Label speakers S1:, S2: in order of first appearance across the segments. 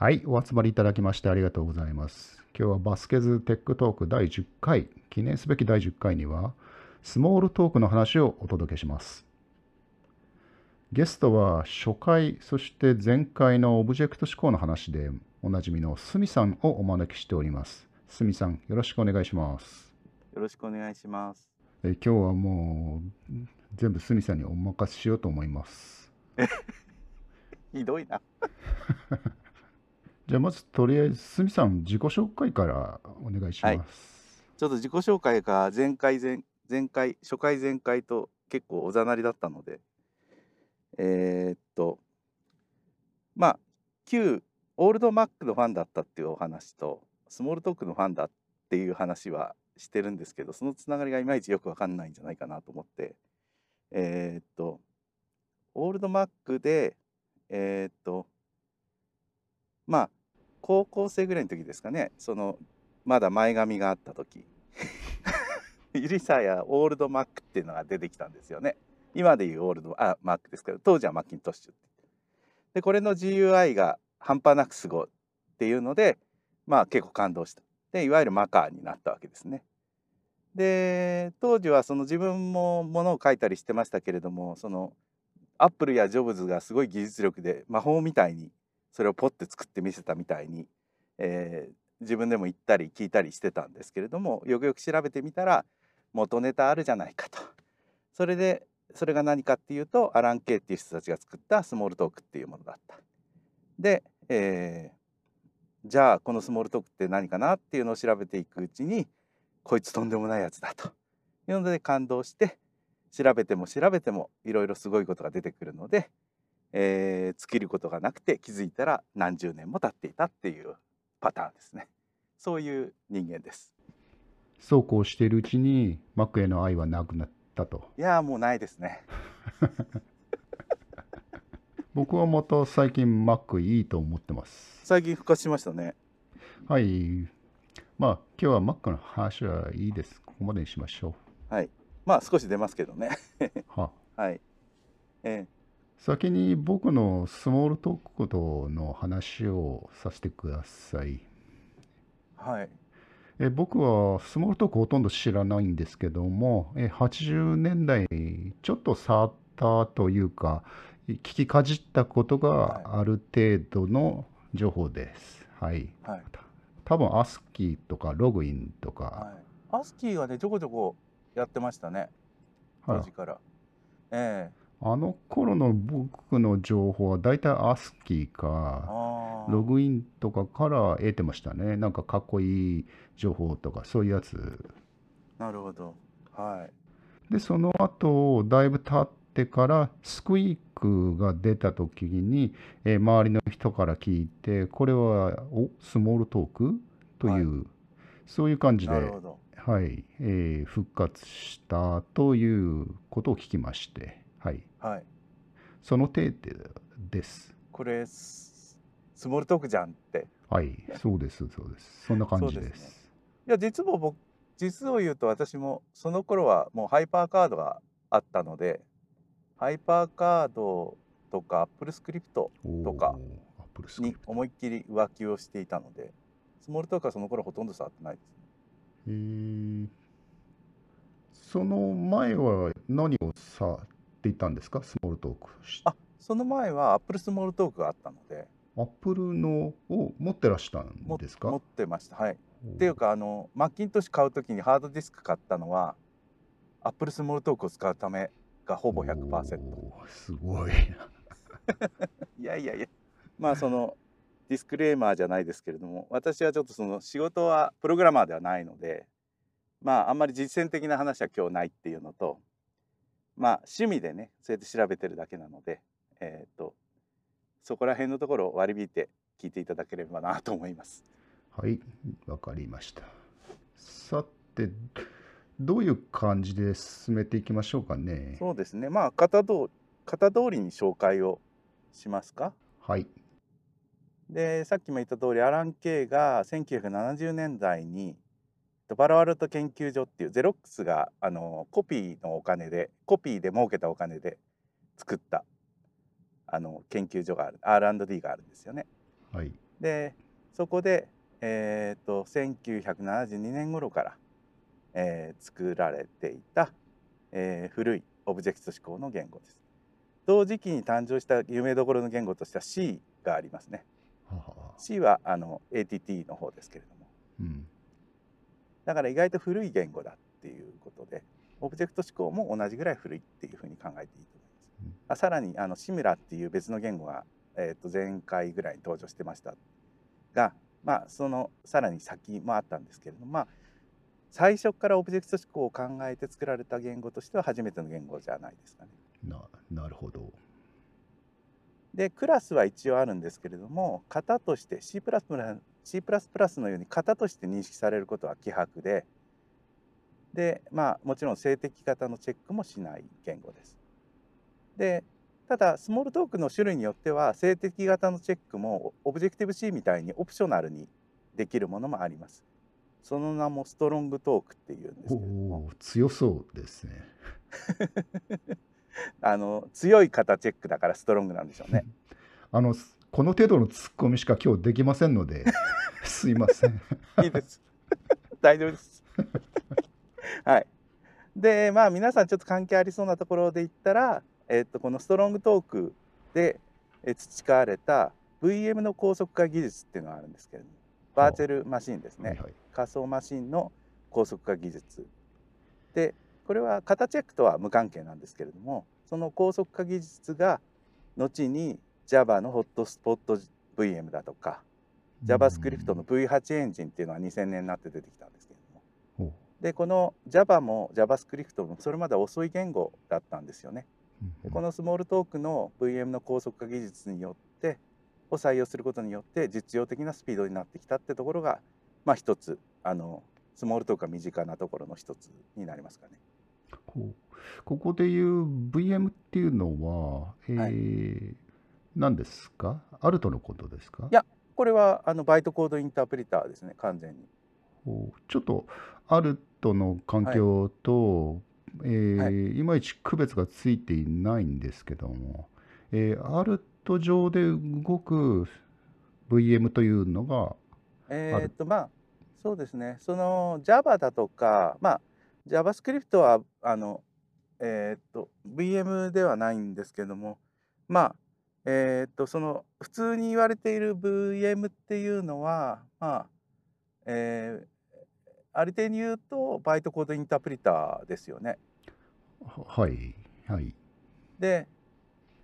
S1: はい、お集まりいただきましてありがとうございます。今日はバスケズテックトーク第10回、記念すべき第10回には、スモールトークの話をお届けします。ゲストは初回、そして前回のオブジェクト指向の話でおなじみのスミさんをお招きしております。スミさん、よろしくお願いします。
S2: よろしくお願いします。
S1: え今日はもう全部スミさんにお任せしようと思います。
S2: ひどいな。
S1: じゃあまずとりあえずスミさん自己紹介からお願いします。
S2: はい。ちょっと自己紹介が前回前前回初回前回と結構おざなりだったので、えーっとまあ旧オールドマックのファンだったっていうお話とスモールトークのファンだっていう話はしてるんですけどそのつながりがいまいちよくわかんないんじゃないかなと思って。えーっとオールドマックでえーっとまあ高校生ぐらいの時ですかね。そのまだ前髪があった時。ユリサやオールドマックっていうのが出てきたんですよね。今でいうオールドあマックですけど当時はマッキントッシュでこれの GUI が半端なくすごいっていうのでまあ結構感動した。でいわゆるマカーになったわけですね。で当時はその自分もものを書いたりしてましたけれどもそのアップルやジョブズがすごい技術力で魔法みたいにそれをポッて作ってみせたみたいに、えー自分でも言ったり聞いたりしてたんですけれどもよくよく調べてみたら元ネタあるじゃないかと。それでそれが何かっていうとアラン・ケイっていう人たちが作ったスモールトークっていうものだった。で、えーじゃあこのスモールトークって何かなっていうのを調べていくうちにこいつとんでもないやつだと。いうので感動して調べても調べてもいろいろすごいことが出てくるので、えー尽きることがなくて気づいたら何十年も経っていたっていうパターンですねそういう人間です
S1: そうこうしているうちに Mac への愛はなくなったと。
S2: いやーもうないですね
S1: 僕はまた最近 Mac いいと思ってます。
S2: 最近復活しましたね
S1: はい。まあ今日は Mac の話はいいです。ここまでにしましょ
S2: はいまあ少し出ますけどね
S1: う。は
S2: はいえ
S1: 先に僕のスモールトークとの話をさせてください。
S2: ーはい。
S1: え僕はスモールトークほとんど知らないんですけども、え80年代ちょっと触ったというか、聞きかじったことがある程度の情報です。はい。
S2: はい。
S1: 多分 ASCII とかログインとか、
S2: はい。アスキーはねちょこちょこやってましたね。当時から、ええ
S1: あの頃の僕の情報は大体 ASCII か、ログインとかから得てましたね。なんかかっこいい情報とか、そういうやつ。
S2: なるほど。はい。
S1: で、その後、だいぶ経ってから、スクイークが出た時に、えー周りの人から聞いて、これは、お、スモールトーク？という、そういう感じで、はい、えー復活したということを聞きまして、はい。
S2: はい
S1: その程度です。
S2: これススモールトークじゃんって
S1: はい、そうです、そうです。そんな感じです。
S2: ですいや実も僕実を言うと私もその頃はもうハイパーカードがあったのでハイパーカードとかアップルスクリプトとかに思いっきり浮気をしていたのでスモールトークはその頃ほとんど触ってないですね
S1: えーその前は何を触っていたんですか、スモールトーク。
S2: あその前はアップルスモールトークがあったので。
S1: アップルのを持ってらっしゃる
S2: も
S1: んですか？
S2: 持ってました。はい。っていうかあのマッキントッシュ買う時にハードディスク買ったのはアップルスモールトークを使うためがほぼ100%
S1: おーすごい。
S2: いやいやいや。まあそのディスクレイマーじゃないですけれども私はちょっとその仕事はプログラマーではないのでまああんまり実践的な話は今日ないっていうのとまあ趣味でねそうやって調べてるだけなのでえっ、とそこら辺のところを割り引いて聞いていただければなと思います。
S1: はい、わかりました。さて、どういう感じで進めていきましょうかね。
S2: そうですねまあ型どう型通りに紹介をしますか？
S1: はい。
S2: でさっきも言った通りアラン・ケイが1970年代にバラアルト研究所っていうゼロックスがあのコピーのお金でコピーで儲けたお金で作ったあの研究所がある R&D があるんですよね。
S1: はい。
S2: でそこで、えー、と1972年頃から、えー作られていた、えー古いオブジェクト指向の言語です。同時期に誕生した有名どころの言語としては C がありますね。
S1: ははは
S2: C はあの ATT の方ですけれども
S1: うん
S2: だから意外と古い言語だっていうことでオブジェクト指向も同じぐらい古いっていうふうに考えていいと思います。
S1: うん
S2: あさらにあのシムラっていう別の言語が、えー、と前回ぐらいに登場してましたが、まあ、そのさらに先もあったんですけれども、まあ、最初からオブジェクト指向を考えて作られた言語としては初めての言語じゃないですかね。
S1: ななるほど。
S2: でクラスは一応あるんですけれども型として C++, C++ のように型として認識されることは希薄ででまあもちろん静的型のチェックもしない言語です。でただスモールトークの種類によっては静的型のチェックもオブジェクティブ C みたいにオプショナルにできるものもあります。その名もストロングトークっていうんです
S1: お
S2: けれども
S1: お強そうですね。
S2: あの強い型チェックだからストロングなんでしょうね。
S1: あのこの程度のツッコミしか今日できませんので、すいません。
S2: いいです。大丈夫です。はい。で、まあ皆さんちょっと関係ありそうなところで言ったら、えっとこのストロングトークでえ培われた VM の高速化技術っていうのがあるんですけれども、バーチャルマシンですね。
S1: はいはい。
S2: 仮想マシンの高速化技術。で、これは型チェックとは無関係なんですけれども、その高速化技術が後に Java のホットスポット VM だとか、JavaScript の V8 エンジンっていうのは2000年になって出てきたんですけれども。
S1: ほ
S2: でこの Java も JavaScript もそれまでは遅い言語だったんですよね。
S1: う
S2: でこのスモールトークの VM の高速化技術によってを採用することによって実用的なスピードになってきたってところがまあ一つあのスモールトークが身近なところの一つになりますかね。
S1: ここでいう VM っていうのは、えー何ですか？アルトのことですか？
S2: いやこれはあのバイトコードインタープリターですね完全に。
S1: ちょっとアルトの環境と、えーい、まいち区別がついていないんですけども、えーアルト上で動く VM というのが、
S2: えーっとまあそうですね。その Java だとかまあ JavaScript はあのえーっと VM ではないんですけどもまあえーっとその普通に言われている VM っていうのはまあえーある程度に言うとバイトコードインタープリターですよね。
S1: ははい、はい。
S2: で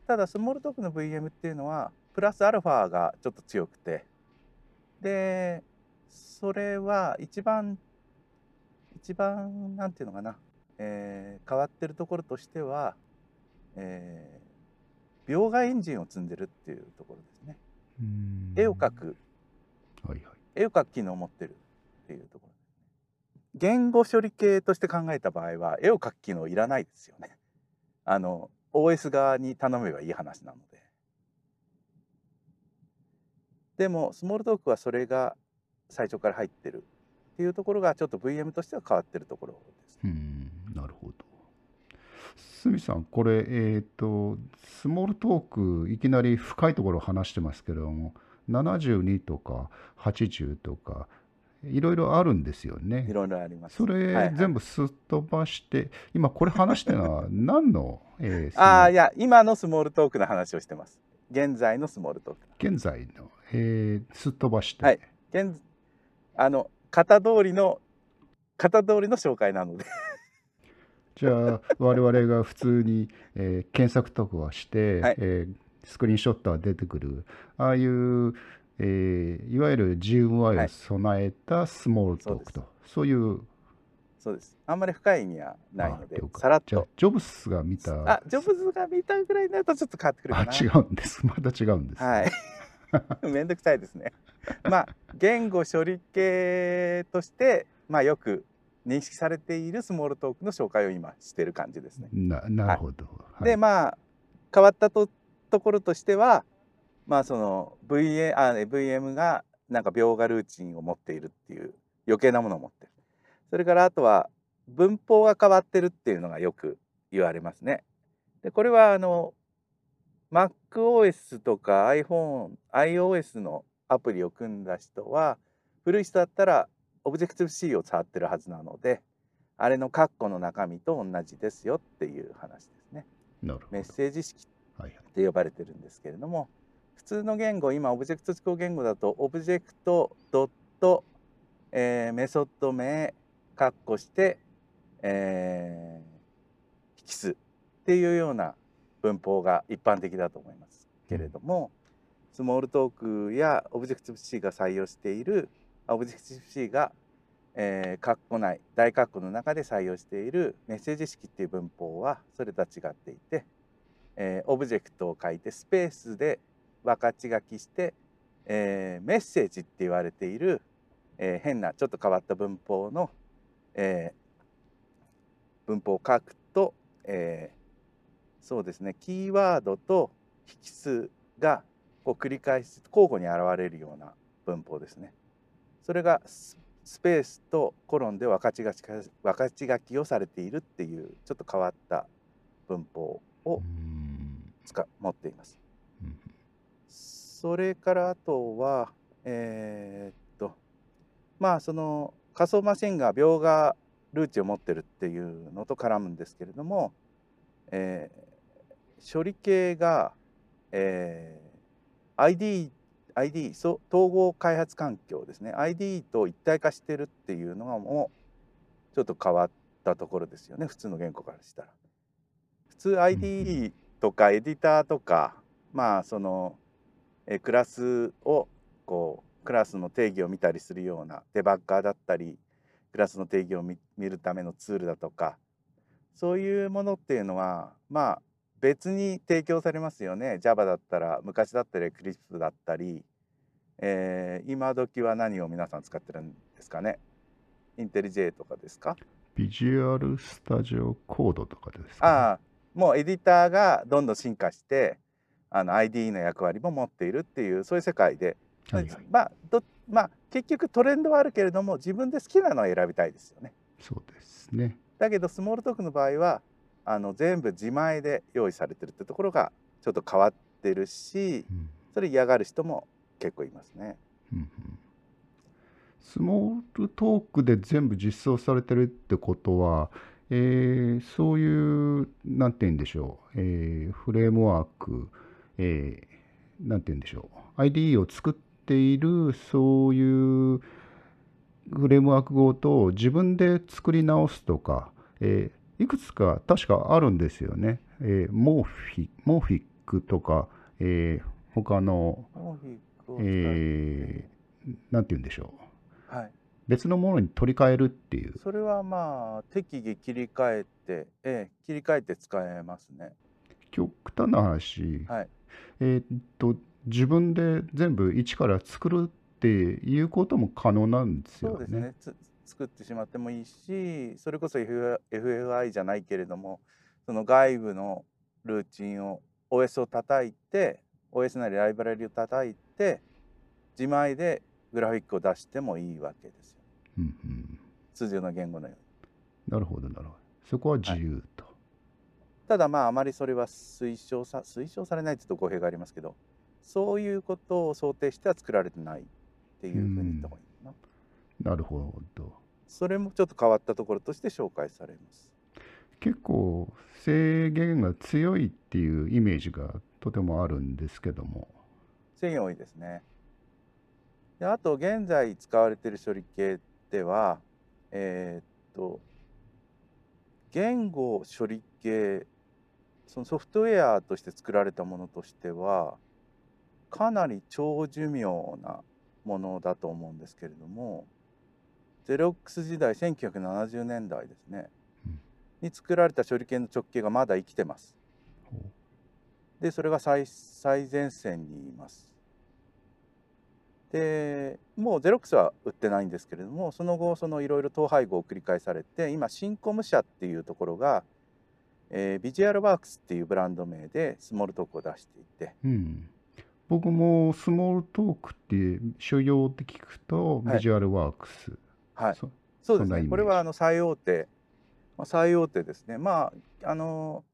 S2: ただスモールトークの VM っていうのはプラスアルファがちょっと強くてでそれは一番一番なんていうのかな、えー変わってるところとしては、えー描画エンジンを積んでるっていうところですね絵を描く
S1: はいはい。
S2: 絵を描く機能を持ってるっていうところ言語処理系として考えた場合は絵を描く機能いらないですよねあの OS 側に頼めばいい話なのででもスモールトークはそれが最初から入ってるっていうところがちょっと VM としては変わってるところです
S1: うん、なるほど。鷲見さん、これ、えっ、と、スモールトーク、いきなり深いところを話してますけれども、72とか80とか、いろいろあるんですよ
S2: い
S1: ね。
S2: ろいろあります。
S1: それ、
S2: はいはい。
S1: 全部すっ飛ばして、今これ話してるのは 何の、えー
S2: ああいや今のスモールトークの話をしてます。現在のスモールトーク。
S1: 現在の、えーすっ飛ばして、
S2: はい。現あの型通りの型通りの紹介なので
S1: じゃあ我々が普通に、えー検索とかして、
S2: はい。
S1: えースクリーンショットが出てくる。ああいう、えーいわゆる GUI
S2: はい。
S1: を備えたスモールトークと、そういう。
S2: そうです。あんまり深い意味はないのでさらっと。
S1: じゃあジョブスが見た
S2: あジョブズが見たぐらいになるとちょっと変わってくるか
S1: あ
S2: な
S1: 違うんです。また違うんです、
S2: はい。めんどくさいですね。まあ言語処理系としてまあよく認識されているスモールトークの紹介を今してる感じですね。
S1: ななるほど、はい。
S2: でまあ変わったとところとしてはまあその VA あ VM がなんか描画ルーチンを持っているっていう余計なものを持ってる。それからあとは文法が変わってるっていうのがよく言われますね。でこれはあの MacOS とか iPhone iOS のアプリを組んだ人は古い人だったらオブジェクティブ C を触ってるはずなのであれの括弧の中身と同じですよっていう話ですね。
S1: なるほど。
S2: メッセージ式
S1: はいはい。
S2: って呼ばれてるんですけれども普通の言語今オブジェクト指向言語だとオブジェクトドット、えーメソッド名括弧して、えー引数っていうような文法が一般的だと思いますけれども、スモールトークやオブジェクティブ C が採用しているObjective-C が、えー、括弧内大括弧の中で採用しているメッセージ式っていう文法はそれとは違っていて、えーオブジェクトを書いてスペースで分かち書きして、えーメッセージって言われている、えー変なちょっと変わった文法の、えー文法を書くと、えーそうですねキーワードと引数がこう繰り返し交互に現れるような文法ですね。それがススペースとコロンで分かち書き分かち書きをされているっていうちょっと変わった文法を使持っています。
S1: うん
S2: それからあとはえーっとまあその仮想マシンが描画ルーチを持ってるっていうのと絡むんですけれども、えー処理系が、えー ID, ID そう統合開発環境ですね。ID と一体化してるっていうのがもうちょっと変わったところですよね。普通の言語からしたら。普通 ID とかエディターとかまあそのえークラスをこうクラスの定義を見たりするようなデバッガーだったりクラスの定義を見見るためのツールだとかそういうものっていうのはまあ別に提供されますよね Java だったら昔だったら Eclipse だったり、えー今時は何を皆さん使ってるんですかね？インテリジェとかですか？
S1: ビジュアルスタジオコードとかですか、
S2: ああもうエディターがどんどん進化してあの ID の役割も持っているっていうそういう世界で
S1: はいはい。
S2: まあどまあ結局トレンドはあるけれども自分で好きなのを選びたいですよね。
S1: そうですね。
S2: だけどスモールトークの場合はあの全部自前で用意されてるってところがちょっと変わってるし
S1: うん。
S2: それ嫌がる人も結構いますね。
S1: うんうん。スモールトークで全部実装されてるってことは、えーそういう、なんて言うんでしょう、えーフレームワーク、えーなんて言うんでしょう、IDE を作っている、そういうフレームワークごと自分で作り直すとか、えーいくつか確かあるんですよね。えーモーフィモーフィックとか、えー他の、えーなんて言うんでしょう。
S2: はい、
S1: 別のものに取り替えるっていう。
S2: それはまあ適宜切り替えて、ええ、切り替えて使えますね。
S1: 極端な話、
S2: はい
S1: えーっと、自分で全部一から作るっていうことも可能なんですよね。
S2: そうですねつ作ってしまってもいいしそれこそ FF FFI じゃないけれどもその外部のルーチンを OS を叩いて OS なりライブラリを叩いて自前でグラフィックを出してもいいわけですよ。
S1: うんうん。
S2: 通常の言語のように。
S1: なるほど、なるほど。そこは自由と。
S2: ただまああまりそれは推奨さ推奨されないというと語弊がありますけどそういうことを想定しては作られてないっていうふうに言った方がいい。かな、
S1: なるほど。
S2: それもちょっと変わったところとして紹介されます
S1: 結構制限が強いっていうイメージがとてもあるんですけども。
S2: 制限多いですね。であと現在使われている処理系ではえーっと言語処理系そのソフトウェアとして作られたものとしてはかなり長寿命なものだと思うんですけれどもゼロックス時代1970年代ですね、
S1: うん
S2: に作られた処理系の直径がまだ生きてます。
S1: ほ
S2: でそれが最最前線にいます。でもうゼロックスは売ってないんですけれどもその後そのいろいろ統廃合を繰り返されて今シンコム社っていうところが、えービジュアルワークスっていうブランド名でスモールトークを出していて
S1: うん、僕もスモールトークって主要って聞くと、
S2: はい
S1: ビジュアルワークス。
S2: はい
S1: そ
S2: そうですね。これはあの最大手、まあ、最大手ですね。まああの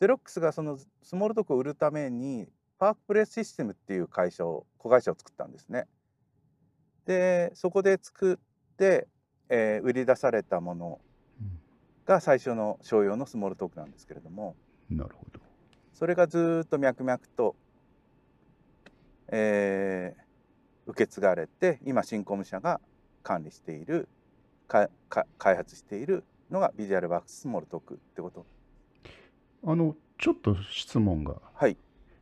S2: ゼロックスがそのスモールトークを売るためにパークプレスシステムっていう会社を子会社を作ったんですね。でそこで作って、えー売り出されたものが最初の商用のスモールトークなんですけれども。
S1: なるほど。
S2: それがずーっと脈々と、えー受け継がれて今新コム社が管理している開発しているのがビジュアルワークススモールトークってこと。
S1: あの、ちょっと質問が。
S2: はい。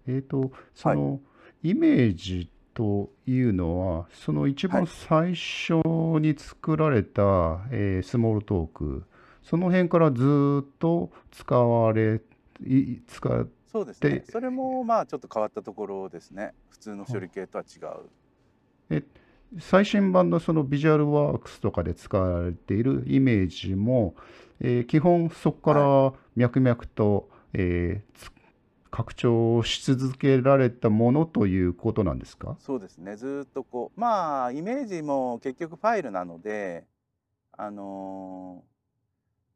S1: えっと、その、イメージというのは、その一番
S2: はい
S1: 最初に作られた、えースモールトーク、その辺からずーっと使われ、い使っ
S2: そうですね。
S1: で
S2: それもまあちょっと変わったところですね。普通の処理系とは違う
S1: 最新版のそのビジュアルワークスとかで使われているイメージも、えー基本そこから脈々と、えーつ拡張し続けられたものということなんですか？
S2: そうですね。ずーっとこうまあイメージも結局ファイルなのであの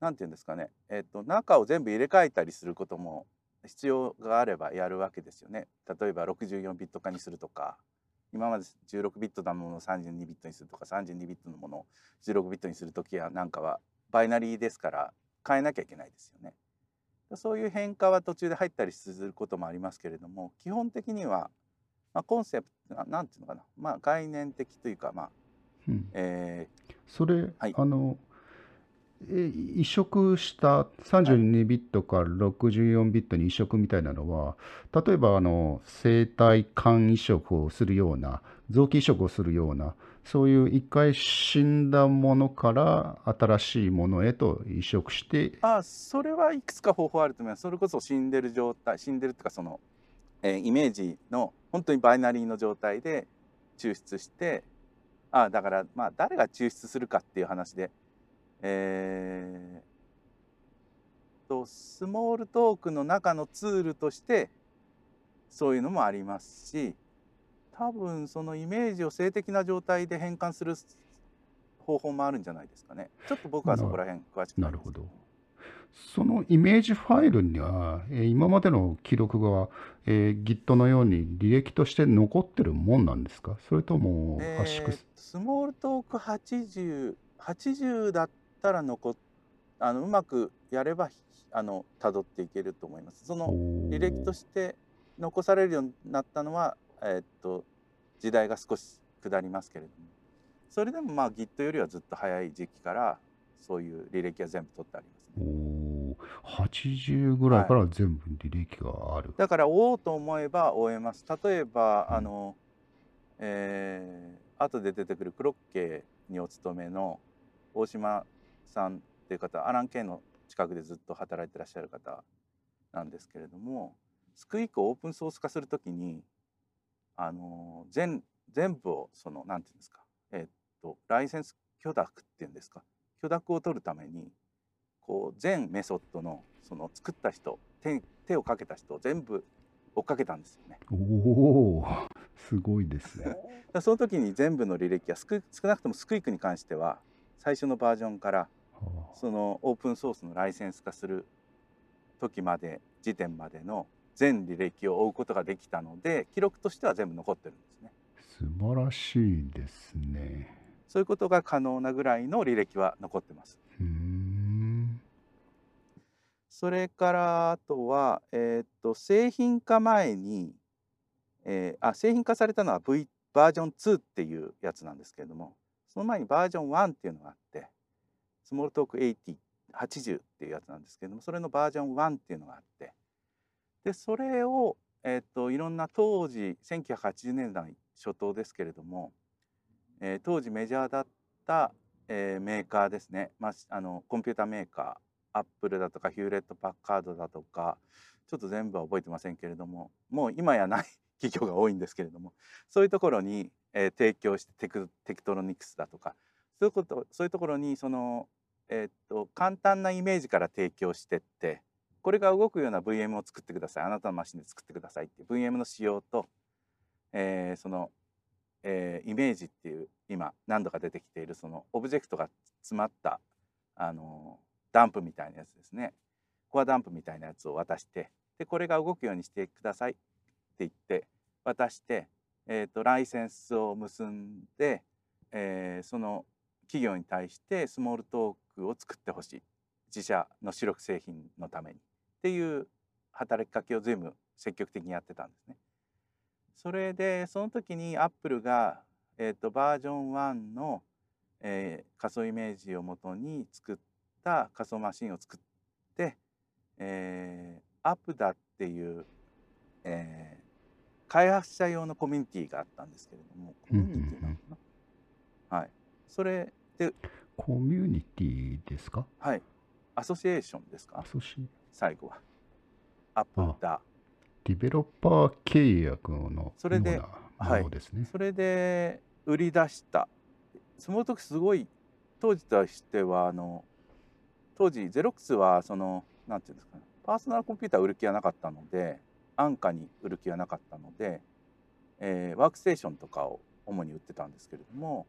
S2: ーなんていうんですかね。えっと中を全部入れ替えたりすることも必要があればやるわけですよね。例えば64ビット化にするとか今まで16ビットなものを32ビットにするとか32ビットのものを16ビットにする時はなんかはバイナリーですから変えなきゃいけないですよね。そういう変化は途中で入ったりすることもありますけれども基本的には、まあ、コンセプトななんていうのかな、まあ、概念的というか、まあ
S1: うん。
S2: え
S1: それ、
S2: はい。
S1: あの、え移植した32ビットから64ビットに移植みたいなのは、例えばあの生体肝移植をするような、臓器移植をするような、そういう一回死んだものから新しいものへと移植して、
S2: あそれはいくつか方法あると思います。それこそ死んでる状態死んでるっていうかその、えーイメージの本当にバイナリーの状態で抽出してあだからまあ誰が抽出するかっていう話でえーとスモールトークの中のツールとしてそういうのもありますし多分そのイメージを静的な状態で変換する方法もあるんじゃないですかね。ちょっと僕はそこら辺詳しくな
S1: るほど。そのイメージファイルには、えー今までの記録が、えー Git のように履歴として残ってるもんなんですか？それとも
S2: え
S1: 圧縮す、
S2: ースモールトーク8080 80だったら残っあのうまくやればひあの辿っていけると思います。その履歴として残されるようになったのは、えーっと時代が少し下りますけれども。それでもまあ Git よりはずっと早い時期からそういう履歴は全部取ってありますね。
S1: おー。80ぐらいから全部履歴がある。
S2: だから追おうと思えば追えます。例えば
S1: うん。
S2: あの、えー後で出てくるクロッケにお勤めの大島さんっていう方アラン・ケイの近くでずっと働いてらっしゃる方なんですけれどもスクイークをオープンソース化するときにあの全全部をそのなんていうんですかえーっとライセンス許諾っていうんですか許諾を取るためにこう全メソッドのその作った人手手をかけた人を全部追っかけたんですよね。
S1: おおー、すごいですね。
S2: その時に全部の履歴は少少なくともスクイークに関しては最初のバージョンから
S1: はあ
S2: そのオープンソースのライセンス化する時まで時点までの全履歴を追うことができたので記録としては全部残ってるんですね。
S1: 素晴らしいですね。
S2: そういうことが可能なぐらいの履歴は残ってます。それからあとは、えーっと製品化前に、えーあ製品化されたのは、v、バージョン2っていうやつなんですけれどもその前にバージョン1っていうのがあってスモールトーク8080っていうやつなんですけれどもそれのバージョン1っていうのがあって。でそれを、えーっといろんな当時1980年代初頭ですけれども、えー当時メジャーだった、えーメーカーですね、まあ、あのコンピューターメーカーアップルだとかヒューレット・パッカードだとかちょっと全部は覚えてませんけれどももう今やない 企業が多いんですけれどもそういうところに、えー提供してテクテクトロニクスだとかそういうことそういうところにその、えーっと簡単なイメージから提供してってこれが動くような VM を作ってください。あなたのマシンで作ってくださいっていう VM の仕様と、えーその、えーイメージっていう今何度か出てきているそのオブジェクトが詰まったあのダンプみたいなやつですね。コアダンプみたいなやつを渡してでこれが動くようにしてくださいって言って渡して、えー、とライセンスを結んで、えーその企業に対してスモールトークを作ってほしい自社の主力製品のためにっていう働きかけを全部積極的にやってたんですね。それでその時にアップルが、えー、とバージョン1の、えー仮想イメージをもとに作った仮想マシンを作って、えーアプダっていう、えー開発者用のコミュニティがあったんですけれどもコミュニティなのかな、はい。それで
S1: コミュニティですか？
S2: はい。アソシエーションですか？
S1: アソシ
S2: 最後は。アプダ
S1: ディベロッパー契約の
S2: それで
S1: ようなものですね。
S2: それで売り出した。その時すごい当時としてはあの当時ゼロックスはそのなんていうんですかねパーソナルコンピューター売る気はなかったので安価に売る気はなかったので、えーワークステーションとかを主に売ってたんですけれども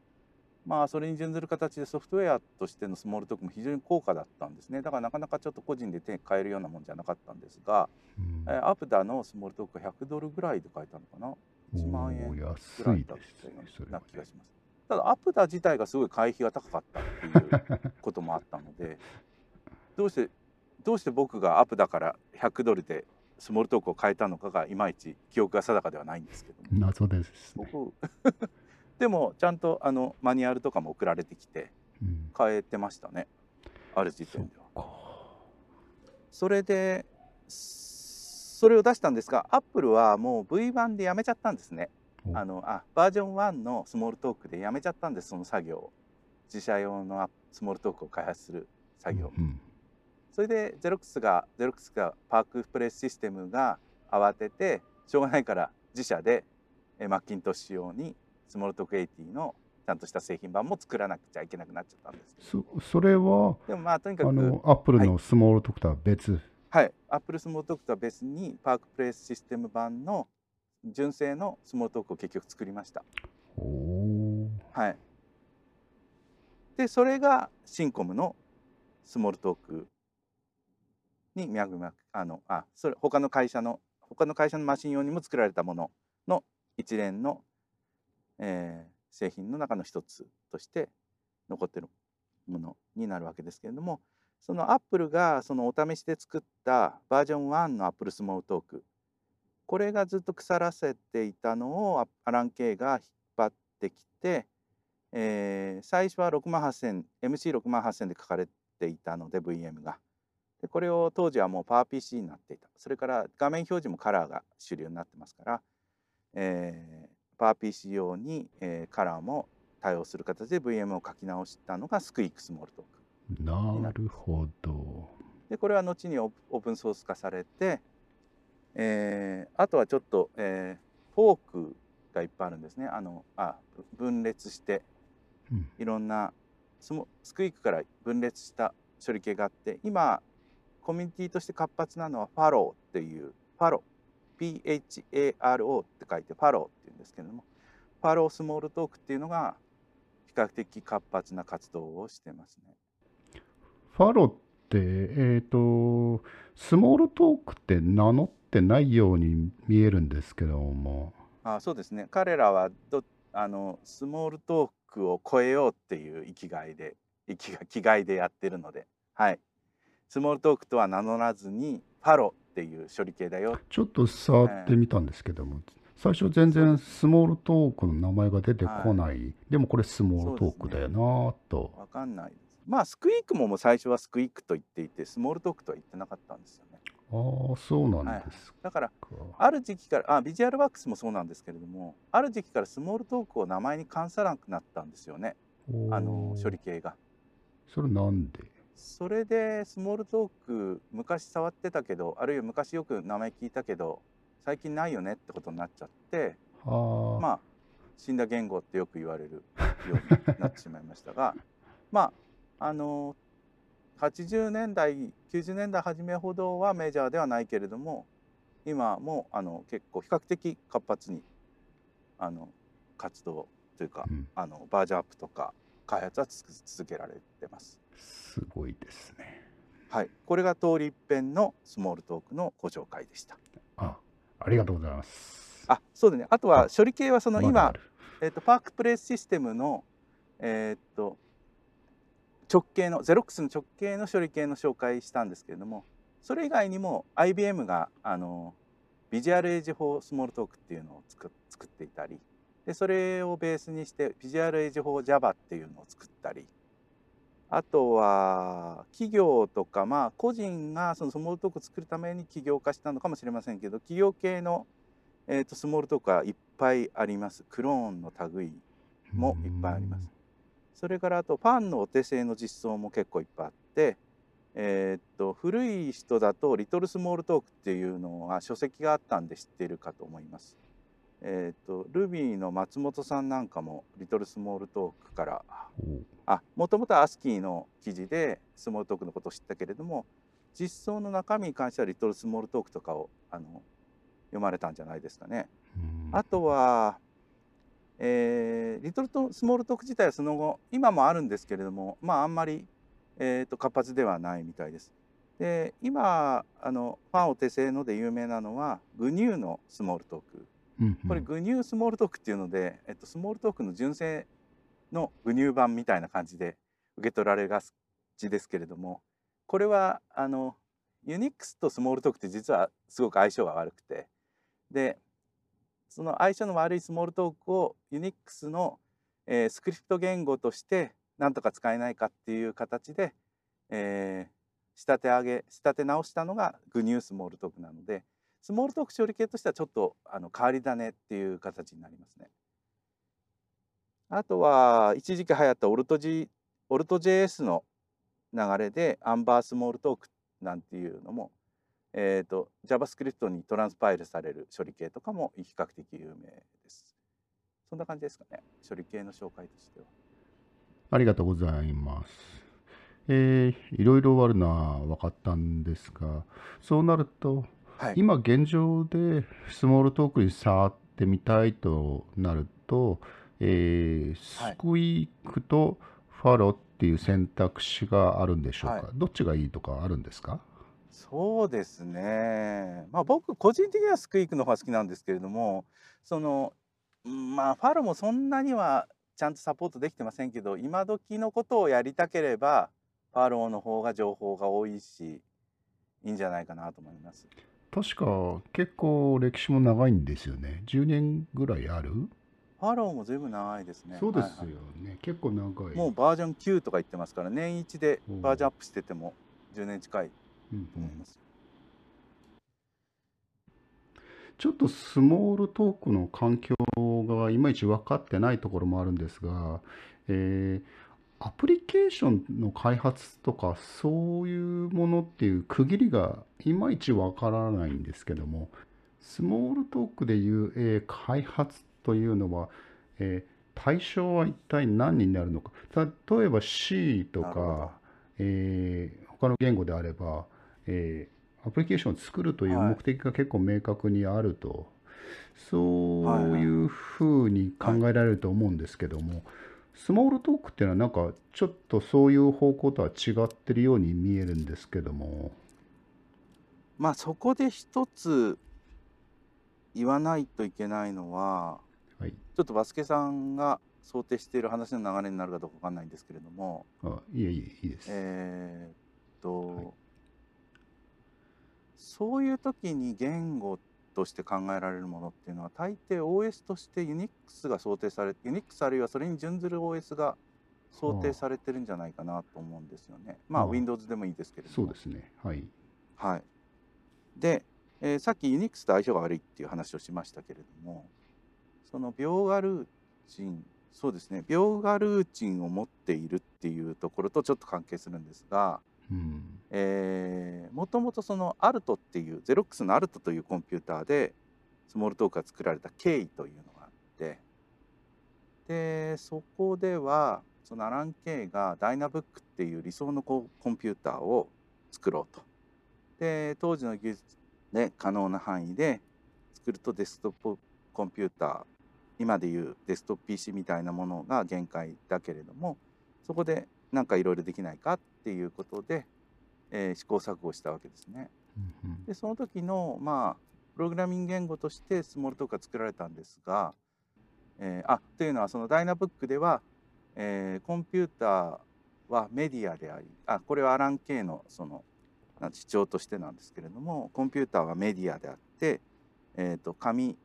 S2: まあそれに準ずる形でソフトウェアとしてのスモールトークも非常に高価だったんですね。だからなかなかちょっと個人で手に買えるようなもんじゃなかったんですが、
S1: うん。
S2: えーアプダのスモールトークは100ドルぐらいで買えたのかな？1万円ぐ
S1: 安
S2: らいだったような気がします。ただアプダ自体がすごい会費が高かったっていうこともあったので どうしてどうして僕がアプダから100ドルでスモールトークを変えたのかがいまいち記憶が定かではないんですけども。
S1: 謎ですね。
S2: 僕でもちゃんとあのマニュアルとかも送られてきて
S1: うん
S2: 変えてましたねある時点では。
S1: か。
S2: それでそれを出したんですがアップルはもう V1 でやめちゃったんですね。
S1: お
S2: あのあバージョン1のスモールトークでやめちゃったんですその作業を自社用のアスモールトークを開発する作業、
S1: うん
S2: それでゼロックスがゼロックスがパークプレイスシステムが慌ててしょうがないから自社でえマッキントッシュ用にスモールトーク80のちゃんとした製品版も作らなくちゃいけなくなっちゃったんです
S1: そそれは
S2: でもまあとにかく
S1: あのアップルの Smalltalk とは別。
S2: はい、アップル Smalltalk とは別に ParcPlace System 版の純正の Smalltalk を結局作りました。はい、でそれが Cincom の Smalltalk に脈々あのあそれ他の会社の他の会社のマシン用にも作られたものの一連の、えー製品の中の一つとして残ってるものになるわけですけれどもそのアップルがそのお試しで作ったバージョン1のアップルスモールトーク。これがずっと腐らせていたのをアラン・ケイが引っ張ってきて、えー最初は6万 8000MC6 万8000で書かれていたので VM が。でこれを当時はもう PowerPC になっていた。それから画面表示もカラーが主流になってますから、えー、PowerPC 用に、えーカラーも対応する形で VM を書き直したのが Squeak Smalltalk。
S1: なるほど。
S2: でこれは後にオープンソース化されて、えーあとはちょっと、えーフォークがいっぱいあるんですね。あのあぶ分裂して
S1: うん。
S2: いろんなスモ Squeak から分裂した処理系があって今コミュニティとして活発なのはファローっていうファロー。PHARO って書いてファローですけれどもファロースモールトークっていうのが比較的活発な活動をしてますね。
S1: ファロって、えっ、と、スモールトークって名乗ってないように見えるんですけども、
S2: あそうですね。彼らはどあのスモールトークを超えようっていう生きがいで生きが気概でやってるので、はい、スモールトークとは名乗らずにファロっていう処理系だよ。
S1: ちょっと触ってみたんですけども、最初全然スモールトークの名前が出てこない。でもこれスモールトークだよなぁと。
S2: わかんないですまあスクイークももう最初はスクイークと言っていてスモールトークとは言ってなかったんですよね
S1: ああ、そうなんです
S2: だから
S1: か。
S2: ある時期からあビジュアルワックスもそうなんですけれどもある時期からスモールトークを名前に冠さなくなったんですよねあの処理系が。
S1: それなんで？
S2: それでスモールトーク昔触ってたけどあるいは昔よく名前聞いたけど最近ないよねってことになっちゃってまあ死んだ言語ってよく言われるようになってしまいましたが まああの80年代90年代初めほどはメジャーではないけれども今もあの結構比較的活発にあの活動というか
S1: うん
S2: あのバージョンアップとか開発は続けられてます。
S1: すごいですね。
S2: はい、これが通り一遍のスモールトークのご紹介でした。
S1: あ、ありがとうございます。
S2: あそうだねあとは処理系はその今えー、とパークプレイスシステムの、えー、と直系のゼロックスの直系の処理系の紹介したんですけれどもそれ以外にも IBM があのビジュアルエイジ4スモールトークっていうのを作作っていたりでそれをベースにしてビジュアルエイジ4 Java っていうのを作ったりあとは企業とかまあ個人がそのスモールトークを作るために起業化したのかもしれませんけど企業系の、えー、とスモールトークはいっぱいありますクローンの類もいっぱいあります。それからあとパンのお手製の実装も結構いっぱいあって、えーっと古い人だと「リトルスモールトーク」っていうのは書籍があったんで知っているかと思います。えーっと Ruby の松本さんなんかも「リトルスモールトーク」からあもともとは ASCII の記事でスモールトークのことを知ったけれども実装の中身に関しては「リトルスモールトーク」とかをあの読まれたんじゃないですかね。
S1: うん
S2: あとは、えーリトルとスモールトーク自体はその後今もあるんですけれどもまああんまり、えーと活発ではないみたいです。で今あのファンお手製ので有名なのはグニューのスモールトークこれグニュースモールトークっていうので、えっと、スモールトークの純正のグニュー版みたいな感じで受け取られがちですけれどもこれはあのユニックスとスモールトークって実はすごく相性が悪くてでその相性の悪いスモールトークをユニックスの、えースクリプト言語としてなんとか使えないかっていう形で、えー仕立て上げ仕立て直したのがグニュースモールトークなのでスモールトーク処理系としてはちょっとあの変わり種っていう形になりますね。あとは一時期流行ったオルト G オルト JS の流れでアンバースモールトークなんていうのも、えー、と JavaScript にトランスパイルされる処理系とかも比較的有名です。そんな感じですかね処理系の紹介としては。
S1: ありがとうございます。えーいろいろあるのは分かったんですが、そうなると、
S2: はい、
S1: 今現状でスモールトークに触ってみたいとなると、えー
S2: はい。
S1: スクイークとファロっていう選択肢があるんでしょうか、
S2: はい。
S1: どっちがいいとかあるんですか？
S2: そうですね。まあ僕個人的にはスクイークの方が好きなんですけれども、そのうんまあファロもそんなにはちゃんとサポートできてませんけど、今時のことをやりたければファローの方が情報が多いし、いいんじゃないかなと思います。
S1: 確か結構歴史も長いんですよね。10年ぐらいある、
S2: ファローも随分長いですね。
S1: そうですよ
S2: はいはい
S1: ね。結構長い。
S2: もうバージョン9とか言ってますから、年一で
S1: うん
S2: バージョンアップしてても10年近いと
S1: うんうん
S2: 思います。
S1: ちょっとスモールトークの環境がいまいち分かってないところもあるんですが、えーアプリケーションの開発とかそういうものっていう区切りがいまいち分からないんですけども、スモールトークでいう、えー開発というのは、えー対象は一体何になるのか。例えば C とか、えー他の言語であれば、えーアプリケーションを作るという
S2: はい
S1: 目的が結構明確にあると、そういうふうに考えられると思うんですけども、スモールトークっていうのはなんかちょっとそういう方向とは違ってるように見えるんですけども、
S2: まあそこで一つ言わないといけないのは、
S1: はい。
S2: ちょっとバスケさんが想定している話の流れになるかどうかわかんないんですけれども、
S1: あ、いえいえ、いいです。
S2: えーっと、
S1: はい
S2: そういう時に言語として考えられるものっていうのは大抵 OS として Unix が想定され Unix あるいはそれに準ずる OS が想定されてるんじゃないかなと思うんですよね。まあ
S1: はあ
S2: Windows でもいいですけれども。
S1: そうですね。はい。
S2: はい、で、えーさっき Unix と相性が悪いっていう話をしましたけれどもその描画ルーチンそうですね描画ルーチンを持っているっていうところとちょっと関係するんですが
S1: うん。
S2: もともとその ALT っていうゼロックスの ALT というコンピューターでスモールトークが作られた経緯というのがあってでそこではそのアラン・ケイがダイナブックっていう理想のココンピューターを作ろうと。で当時の技術で可能な範囲で作るとデスクトップコンピューター今でいうデスクトップ PC みたいなものが限界だけれどもそこでなんかいろいろできないかっていうことで、えー試行錯誤したわけですね。
S1: うんうん
S2: でその時のまあプログラミング言語としてスモールトークが作られたんですが、えーあというのはそのダイナブックでは、えーコンピューターはメディアでありあこれはアラン・ケイのそのな主張としてなんですけれどもコンピューターはメディアであって、えー、と紙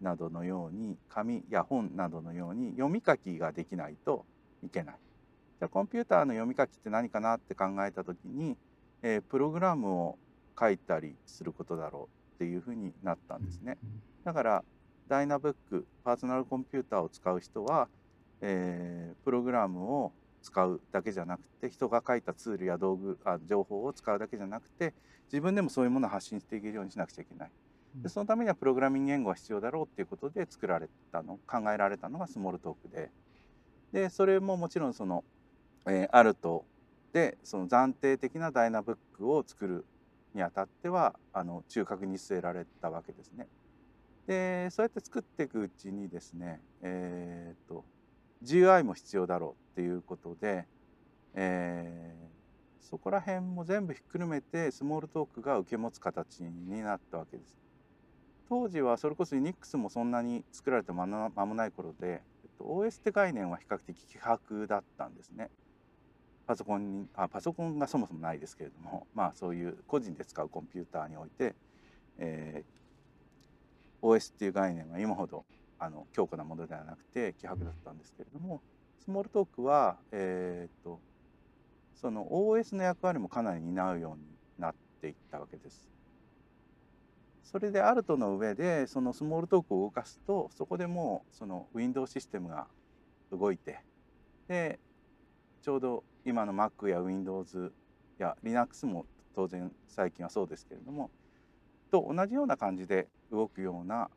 S2: などのように紙や本などのように読み書きができないといけない。じゃあコンピューターの読み書きって何かなって考えた時に、えープログラムを書いたりすることだろうっていうふうになったんですね。だからダイナブックパーソナルコンピューターを使う人は、えープログラムを使うだけじゃなくて人が書いたツールや道具あ情報を使うだけじゃなくて自分でもそういうものを発信していけるようにしなくちゃいけない。でそのためにはプログラミング言語が必要だろうっていうことで作られたの考えられたのがスモールトークででそれももちろんその、えーアルトでその暫定的なダイナブックを作るにあたってはあの中核に据えられたわけですね。でそうやって作っていくうちにですねえー、と GUI も必要だろうっていうことで、えーそこら辺も全部ひっくるめてスモールトークが受け持つ形になったわけです。当時はそれこそ Unix もそんなに作られて間もない頃で、えっと、OS って概念は比較的希薄だったんですね。パソコンにあパソコンがそもそもないですけれども まあそういう個人で使うコンピューターにおいて、えー OS っていう概念は今ほどあの強固なものではなくて希薄だったんですけれどもスモールトークは、えー、とその OS の役割もかなり担うようになっていったわけです。それでアルトの上でそのスモールトークを動かすとそこでもうその Windows システムが動いてでちょうど今の Mac や Windows や Linux も当然最近はそうですけれどもと同じような感じで動くような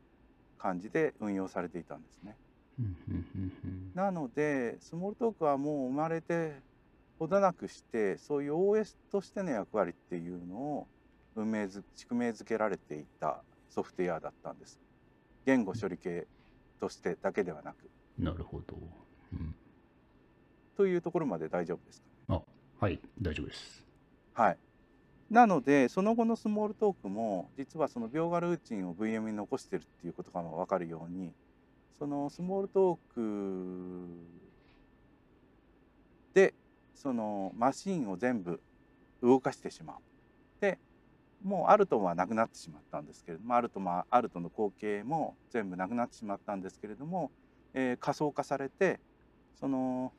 S2: 感じで運用されていたんですね。なのでスモールトークはもう生まれてほどなくしてそういう OS としての役割っていうのを運命づ宿命づけられていたソフトウェアだったんです。言語処理系としてだけではなく
S1: なるほど。うん
S2: というところまで大丈夫ですか？
S1: はい、大丈夫です。
S2: はい。なのでその後のスモールトークも実はその描画ルーチンを VM に残してるっていうことが分かるようにそのスモールトークでそのマシンを全部動かしてしまう。でもうアルトはなくなってしまったんですけれどもアルトもアルトの後継も全部なくなってしまったんですけれども、えー仮想化されてその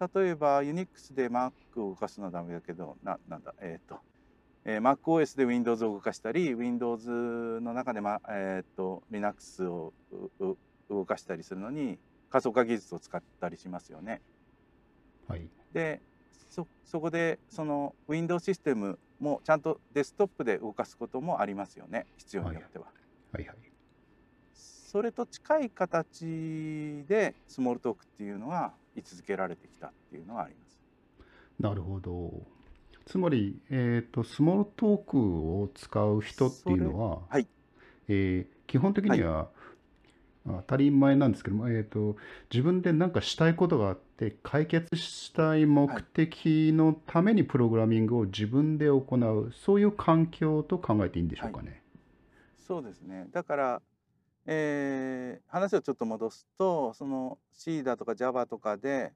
S2: 例えば Unix で Mac を動かすのはダメだけどななんだえっ、と、えー MacOS で Windows を動かしたり Windows の中で、まえー、と Linux を動かしたりするのに仮想化技術を使ったりしますよね。
S1: はい。
S2: でそそこでその Windows システムもちゃんとデスクトップで動かすこともありますよね必要によっては。
S1: はいはい。
S2: それと近い形でスモールトークっていうのが居続けられてきたっていうのがあります。
S1: なるほど。つまり、えーと、スモールトークを使う人っていうのは、
S2: はい
S1: えー基本的には、当たり前なんですけども、えーと、自分で何かしたいことがあって、解決したい目的のためにプログラミングを自分で行う、そういう環境と考えていいんでしょうかね。
S2: そうですね。だから、えー話をちょっと戻すと、その C だとか Java とかで、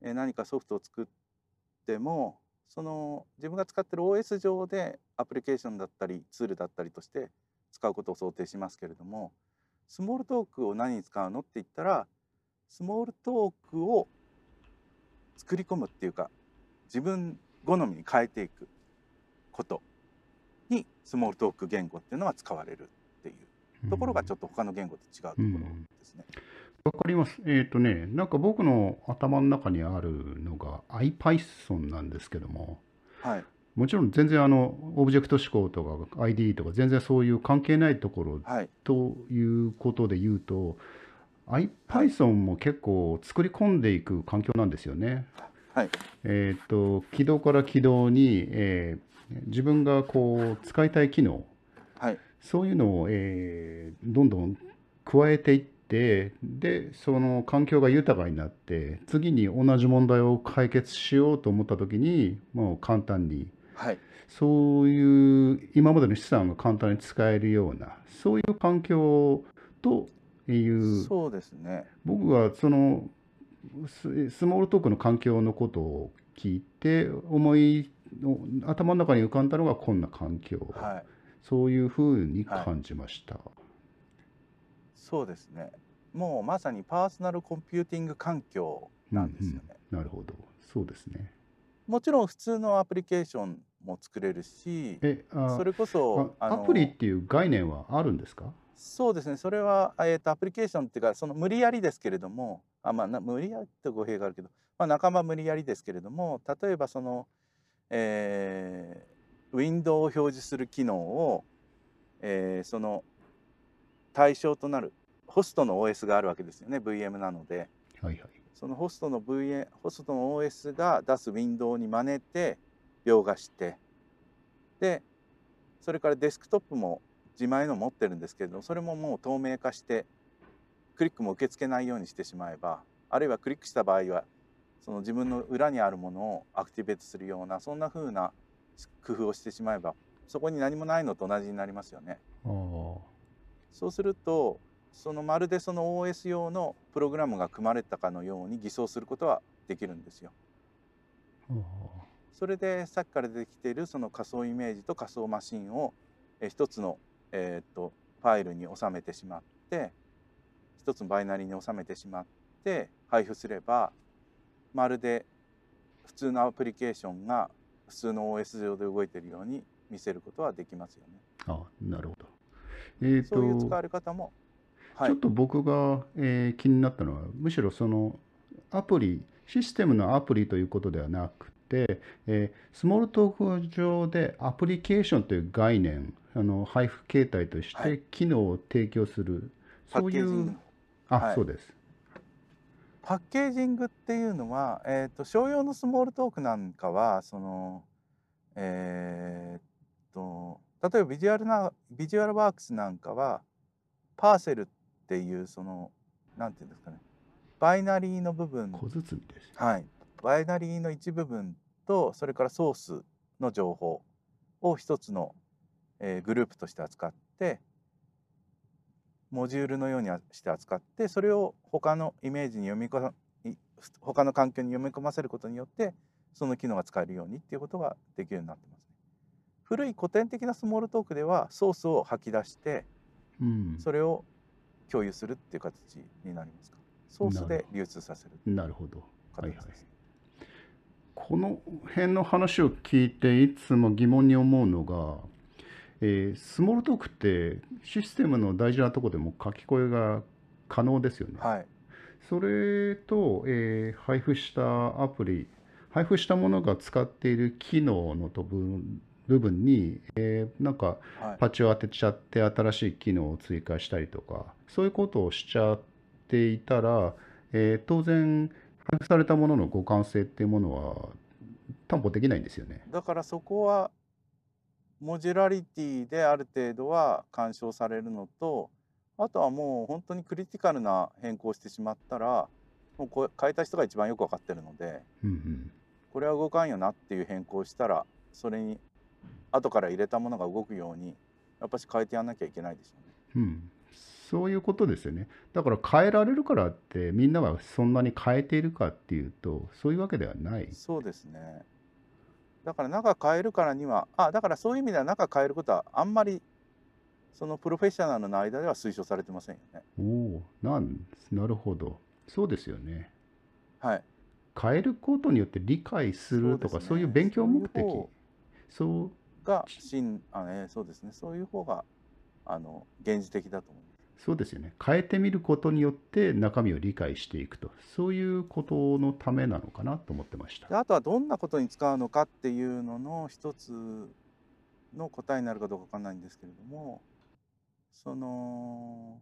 S2: 何かソフトを作っても、その自分が使ってる OS 上でアプリケーションだったりツールだったりとして使うことを想定しますけれども、スモールトークを何に使うのって言ったら、スモールトークを作り込むっていうか、自分好みに変えていくことにスモールトーク言語っていうのは使われる。ところがちょ
S1: っ
S2: っと他の言語と違うところですね。
S1: とわかります。えっ、とね、なんか僕の頭の中にあるのが IPython なんですけども、
S2: はい。
S1: もちろん全然あのオブジェクト思考とか ID とか全然そういう関係ないところ
S2: はい。
S1: ということで言うと IPython も結構作り込んでいく環境なんですよね。
S2: はい。
S1: えっ、と起動から起動に、えー自分がこう使いたい機能
S2: はい。
S1: そういうのを、えーどんどん加えていってでその環境が豊かになって次に同じ問題を解決しようと思った時にもう簡単に
S2: はい。
S1: そういう今までの資産が簡単に使えるようなそういう環境という
S2: そうですね。
S1: 僕はそのススモールトークの環境のことを聞いて思いの頭の中に浮かんだのがこんな環境、
S2: はい
S1: そういうふうに感じました。
S2: そうですね。もうまさにパーソナルコンピューティング環境なんですよね、
S1: うんうん。なるほど。そうですね。
S2: もちろん普通のアプリケーションも作れるし
S1: えあ
S2: それこそ
S1: あアプリっていう概念はあるんですか？
S2: そうですね。それは、えー、とアプリケーションっていうかその無理やりですけれどもあ、まあ、な無理やりって語弊があるけど、まあ、仲間無理やりですけれども例えばその、えー、ウィンドウを表示する機能を、えーその対象となるホストの OS があるわけですよね VM なので
S1: はいはい。
S2: そのホストの VM ホストの OS が出すウィンドウに真似て描画してでそれからデスクトップも自前の持ってるんですけれどそれももう透明化してクリックも受け付けないようにしてしまえばあるいはクリックした場合はその自分の裏にあるものをアクティベートするようなそんな風な工夫をしてしまえばそこに何もないのと同じになりますよね。そうするとそのまるでその OS 用のプログラムが組まれたかのように偽装することはできるんですよ。
S1: あ
S2: それでさっきから出てきているその仮想イメージと仮想マシンをえー一つの、えー、とファイルに収めてしまって一つのバイナリに収めてしまって配布すればまるで普通のアプリケーションが普通の OS 上で動いているように見せることはできますよね。
S1: あなるほど。えっ、と
S2: そういう使われ方も、はい。
S1: ちょっ、と僕が、えー気になったのはむしろそのアプリシステムのアプリということではなくて、えースモールトーク上でアプリケーションという概念あの配布形態とし
S2: はい。
S1: て機能を提供する、そういうあ、
S2: はい。
S1: そうです
S2: パッケージングっていうのは、えー、と商用のスモールトークなんかはそのえーっと例えばビジュアルなビジュアルワークスなんかはパーセルっていうそのなんていうんですかね。バイナリーの部分。
S1: 小包みです
S2: はい。バイナリーの一部分とそれからソースの情報を一つの、えーグループとして扱ってモジュールのようにして扱ってそれを他のイメージに読み込他の環境に読み込ませることによってその機能が使えるようにっていうことができるようになってますね。古い古典的なスモールトークではソースを吐き出して
S1: うん
S2: それを共有するっていう形になりますか？ソースで流通させる
S1: なるほどはいはい
S2: 形です。
S1: この辺の話を聞いていつも疑問に思うのが、えースモールトークってシステムの大事なところでも書き込みが可能ですよね。
S2: はい
S1: それと、えー配布したアプリ配布したものが使っている機能のと部部分に、えーなんか
S2: はい
S1: パッチを当てちゃって新しい機能を追加したりとかそういうことをしちゃっていたら、えー当然配布されたものの互換性っていうものは担保できないんですよね。
S2: だからそこはモジュラリティである程度は干渉されるのとあとはもう本当にクリティカルな変更をしてしまったらもうこれ変えた人が一番よく分かってるので
S1: うんうん
S2: これは動かんよなっていう変更をしたらそれに後から入れたものが動くようにやっぱし変えてやんなきゃいけないでしょうね。
S1: うん、そういうことですよね。だから変えられるからってみんながそんなに変えているかっていうとそういうわけではない。
S2: そうですね。だから中変えるからにはあだからそういう意味では中変えることはあんまりそのプロフェッショナルの間では推奨されてませんよね。
S1: おおなんなるほどそうですよね。
S2: はい。
S1: 変えることによって理解するとか
S2: そうね
S1: いう勉強目的
S2: そうが真あねそうですねそういう方があの現実的だと思います。
S1: そうですよね。変えてみることによって中身を理解していくと。そういうことのためなのかなと思ってました。
S2: あとはどんなことに使うのかっていうのの一つの答えになるかどうかわかんないんですけれども。その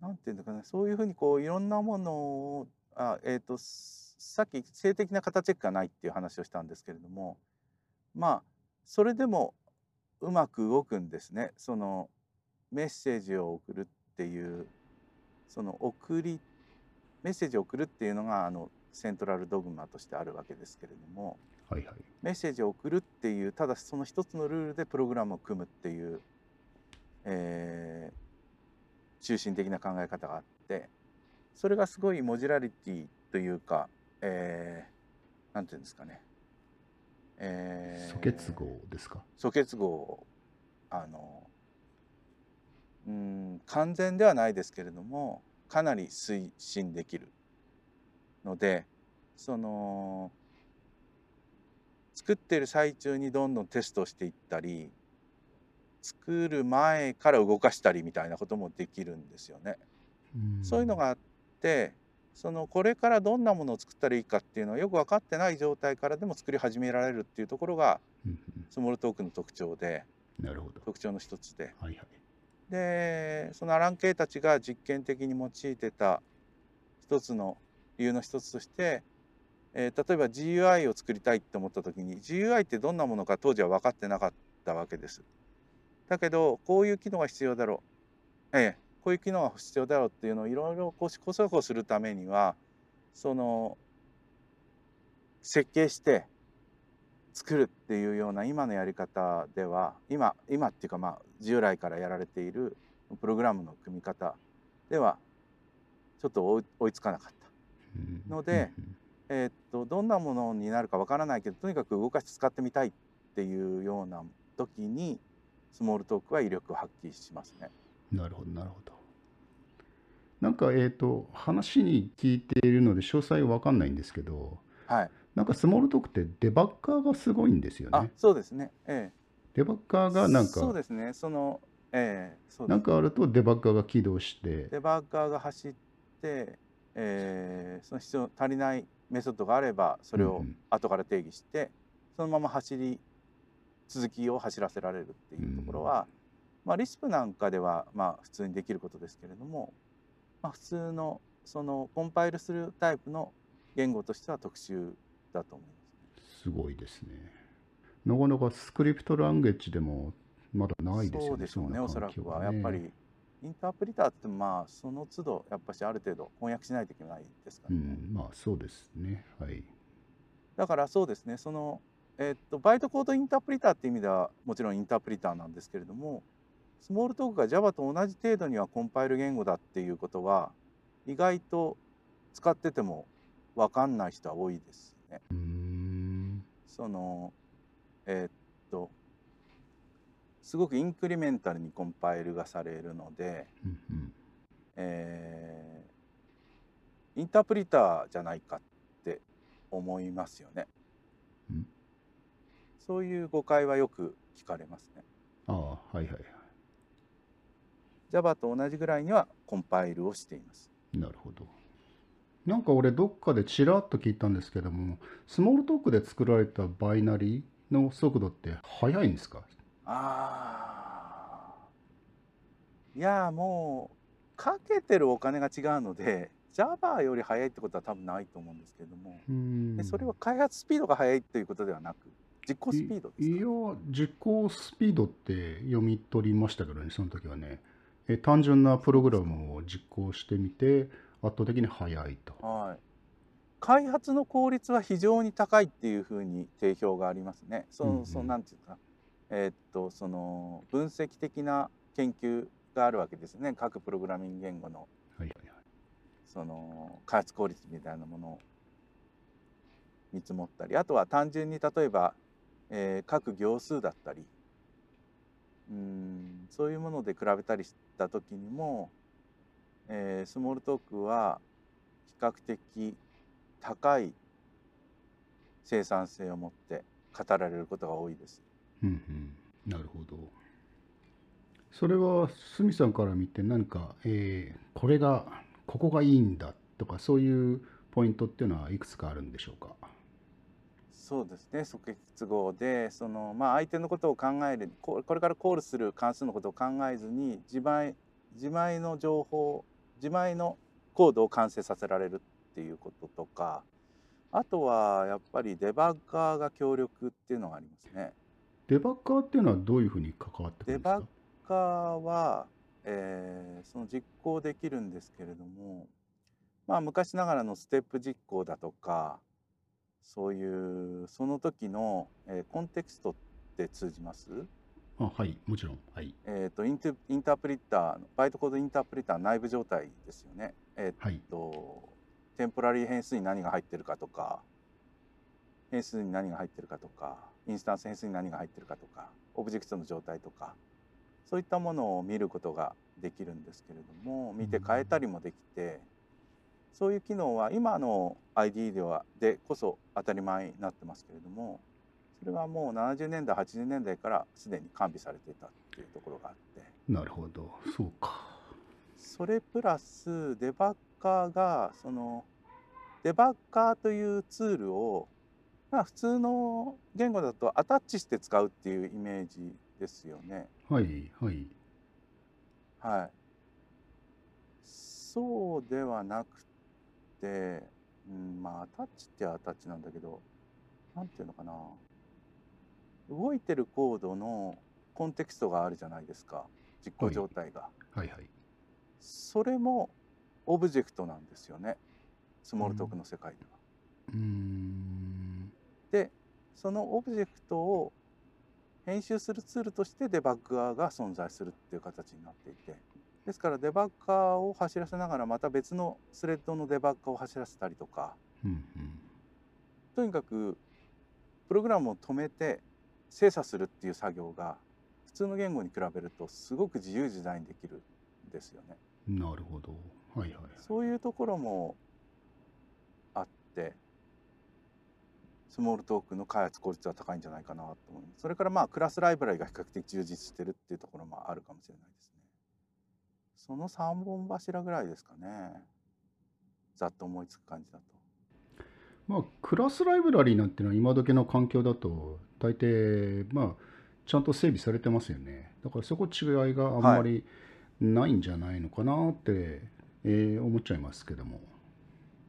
S2: なんていうんだかねそういうふうにこういろんなものをあ、えー、とさっき性的な型チェックがないっていう話をしたんですけれども。まあそれでもうまく動くんですね。そのメッセージを送るっていうその送りメッセージを送るっていうのがあのセントラルドグマとしてあるわけですけれども
S1: はいはい。
S2: メッセージを送るっていうただその一つのルールでプログラムを組むっていう、えー中心的な考え方があってそれがすごいモジュラリティというか、えーなんていうんですかね、えー
S1: 素結合ですか？
S2: 素結合をあのうん完全ではないですけれどもかなり推進できるのでその作ってる最中にどんどんテストをしていったり作る前から動かしたりみたいなこともできるんですよね。
S1: うん
S2: そういうのがあってそのこれからどんなものを作ったらいいかっていうのはよく分かってない状態からでも作り始められるっていうところがスモールトークの特徴で。特徴の一つで
S1: はいはい。
S2: でそのアラン・ケイたちが実験的に用いてた一つの理由の一つとして、えー例えば GUI を作りたいって思った時に GUI ってどんなものか当時は分かってなかったわけです。だけどこういう機能が必要だろう、ええ、こういう機能が必要だろうっていうのをいろいろこう試行錯誤するためにはその設計して作るっていうような今のやり方では今今っていうかまあ従来からやられているプログラムの組み方ではちょっと追いつかなかった。
S1: うん
S2: のでえーっとどんなものになるかわからないけどとにかく動かして使ってみたいっていうような時にスモールトークは威力を発揮しますね。
S1: なるほど、なるほど。なんか、えっと、話に聞いているので、詳細わかんないんですけど、
S2: はい。
S1: なんかスモールトークってデバッカーがすごいんですよ
S2: あ
S1: ね。
S2: そうですね。え
S1: デバッカー
S2: え
S1: がなんか、
S2: そうですね。そのええそう
S1: なんかあるとデバッカーが起動して、
S2: デバッガーが走って、えーその必要足りないメソッドがあればそれを後から定義して、そのまま走り続きを走らせられるっていうところは、まあ、リスプなんかではまあ普通にできることですけれども、まあ、普通のそのコンパイルするタイプの言語としては特殊だと思います。
S1: すごいですね。なかなかスクリプトランゲッジでもまだないですよね。
S2: そうでしょうね、おそらくは。やっぱりインタープリターってまあその都度やっぱしある程度翻訳しないといけないですからね。
S1: うん、まあそうですね。はい。
S2: だからそうですねその、えっとバイトコードインタープリターっていう意味ではもちろんインタープリターなんですけれどもスモールトークが Java と同じ程度にはコンパイル言語だっていうことは意外と使ってても分かんない人は多いですね。そのえっとすごくインクリメンタルにコンパイルがされるので、
S1: うんうん
S2: えーインタープリターじゃないかって思いますよね
S1: うん。
S2: そういう誤解はよく聞かれますね。
S1: ああ、はいはいは
S2: Java と同じぐらいにはコンパイルをしています。
S1: い。なるほど。なんか俺どっかでちらっと聞いたんですけども、スモールトークで作られたバイナリーの速度って速いんですか？
S2: ああ。いやもうかけてるお金が違うので Java より速いってことは多分ないと思うんですけれどもでそれは開発スピードが速いということではなく実行スピードですか？
S1: いいや、実行スピードって読み取りましたけどね、その時はね。え単純なプログラムを実行してみて、圧倒的に速いと。
S2: はい、開発の効率は非常に高いっていうふうに定評がありますね。その、
S1: うんうん
S2: そのなんていうか、えーっとその分析的な研究があるわけですね。各プログラミング言語の
S1: はいはいはい。
S2: その開発効率みたいなものを見積もったり、あとは単純に例えば、えー各行数だったり、うんそういうもので比べたりした時にも、えースモールトークは比較的高い生産性を持って語られることが多いです。
S1: うんうん。なるほど。それは、鷲見さんから見て何か、えーこれが、ここがいいんだとか、そういうポイントっていうのはいくつかあるんでしょうか？
S2: そうですね即結合でその、まあ、相手のことを考えるここれからコールする関数のことを考えずに自前自前の情報自前のコードを完成させられるっていうこととかあとはやっぱりデバッガーが強力っていうのがありますね。
S1: デバッカーっていうのはどういうふうに関わってくるんですか？
S2: デバッガーは、えーその実行できるんですけれども、まあ、昔ながらのステップ実行だとかそういうその時の、えーコンテクストって通じます？
S1: あはいもちろん。はい。
S2: えっ、とインテインタープリッターのバイトコードインタープリッターの内部状態ですよね。えっ、
S1: はい
S2: とテンポラリー変数に何が入ってるかとか変数に何が入ってるかとかインスタンス変数に何が入ってるかとかオブジェクトの状態とかそういったものを見ることができるんですけれども見て変えたりもできてそういう機能は今の ID ではでこそ当たり前になってますけれどもそれはもう70年代80年代からすでに完備されていたっていうところがあって
S1: なるほどそうか
S2: それプラスデバッカーがそのデバッカーというツールをまあ普通の言語だとアタッチして使うっていうイメージですよね。
S1: はいはい
S2: はい。そうではなくて、うん、まあアタッチってアタッチなんだけど、なんていうのかな。動いてるコードのコンテクストがあるじゃないですか。実行状態が。
S1: はいはい
S2: それもオブジェクトなんですよね。 Smalltalk の世界では。
S1: うーん
S2: で、そのオブジェクトを編集するツールとしてデバッガーが存在するっていう形になっていてですからデバッガーを走らせながらまた別のスレッドのデバッガーを走らせたりとか
S1: うんうん
S2: とにかくプログラムを止めて精査するっていう作業が普通の言語に比べるとすごく自由自在にできるんですよね。
S1: なるほどはいはい
S2: そういうところもあってスモールトークの開発効率は高いんじゃないかなと思います。それからまあクラスライブラリが比較的充実してるっていうところもあるかもしれないですね。その3本柱ぐらいですかね。ざっと思いつく感じだと。
S1: まあクラスライブラリーなんていうのは今時の環境だと大抵まあちゃんと整備されてますよね。だからそこ違いがあんまりないんじゃないのかなって、えー思っちゃいますけども。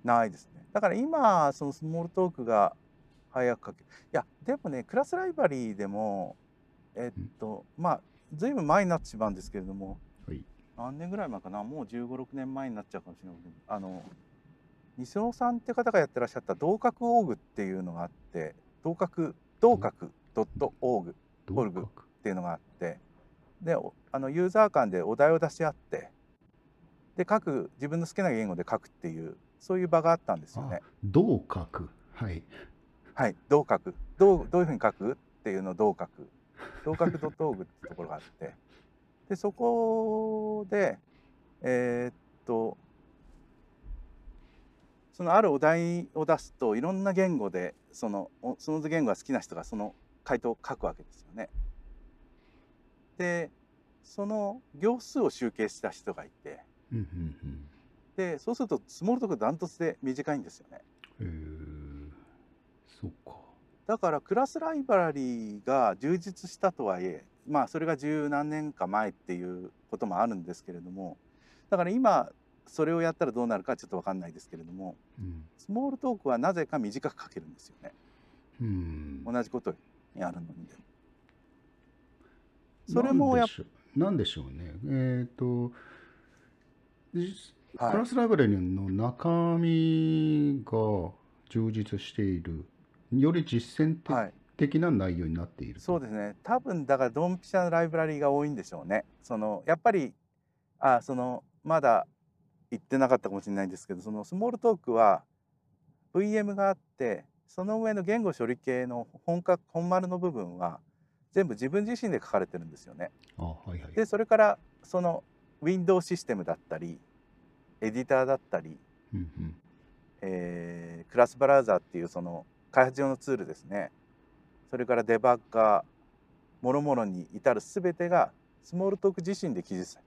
S2: ないですね。だから今そのスモールトークが早く書けいやでもねクラスライブラリーでもえっとまあ随分前になってしまうんですけれども
S1: はい。
S2: 何年ぐらい前かな？もう1 5 6年前になっちゃうかもしれない。けどあの西尾さんって方がやってらっしゃった同格オーグっていうのがあって同格同格ドットオーグっていうのがあってでおあのユーザー間でお題を出し合ってで書く自分の好きな言語で書くっていうそういう場があったんですよね。
S1: どう書くはい。
S2: はい、どう書くどうどういうふうに書くっていうのをどう書く同格ドットオーグってところがあって。でそこでえーっとそのあるお題を出すといろんな言語でそのおその言語が好きな人がその回答を書くわけですよね。でその行数を集計した人がいてでそうするとスモールトークダントツで短いんですよね。
S1: えー、そっか
S2: だからクラスライブラリーが充実したとはいえまあそれが十何年か前っていうこともあるんですけれどもだから今それをやったらどうなるかちょっと分かんないですけれども
S1: うん。
S2: スモールトークはなぜか短く書けるんですよね。
S1: うん。
S2: 同じことやるのにそれもやっ
S1: なんでしょう。なんでしょうね。えっ、とじ
S2: はい。
S1: クラスライブラリーの中身が充実しているより実践的,、
S2: はい。
S1: 的な内容になっている
S2: そうですね。多分だからドンピシャなライブラリーが多いんでしょうね。そのやっぱりあそのまだ言ってなかったかもしれないんですけどそのスモールトークは VM があってその上の言語処理系の本格本丸の部分は全部自分自身で書かれてるんですよね。
S1: あはいはい。
S2: でそれからその Windows システムだったりエディターだったり、
S1: うんうん。
S2: えークラスブラウザーっていうその開発用のツールですね。それからデバッガーもろもろに至る全てがスモールトーク自身で記述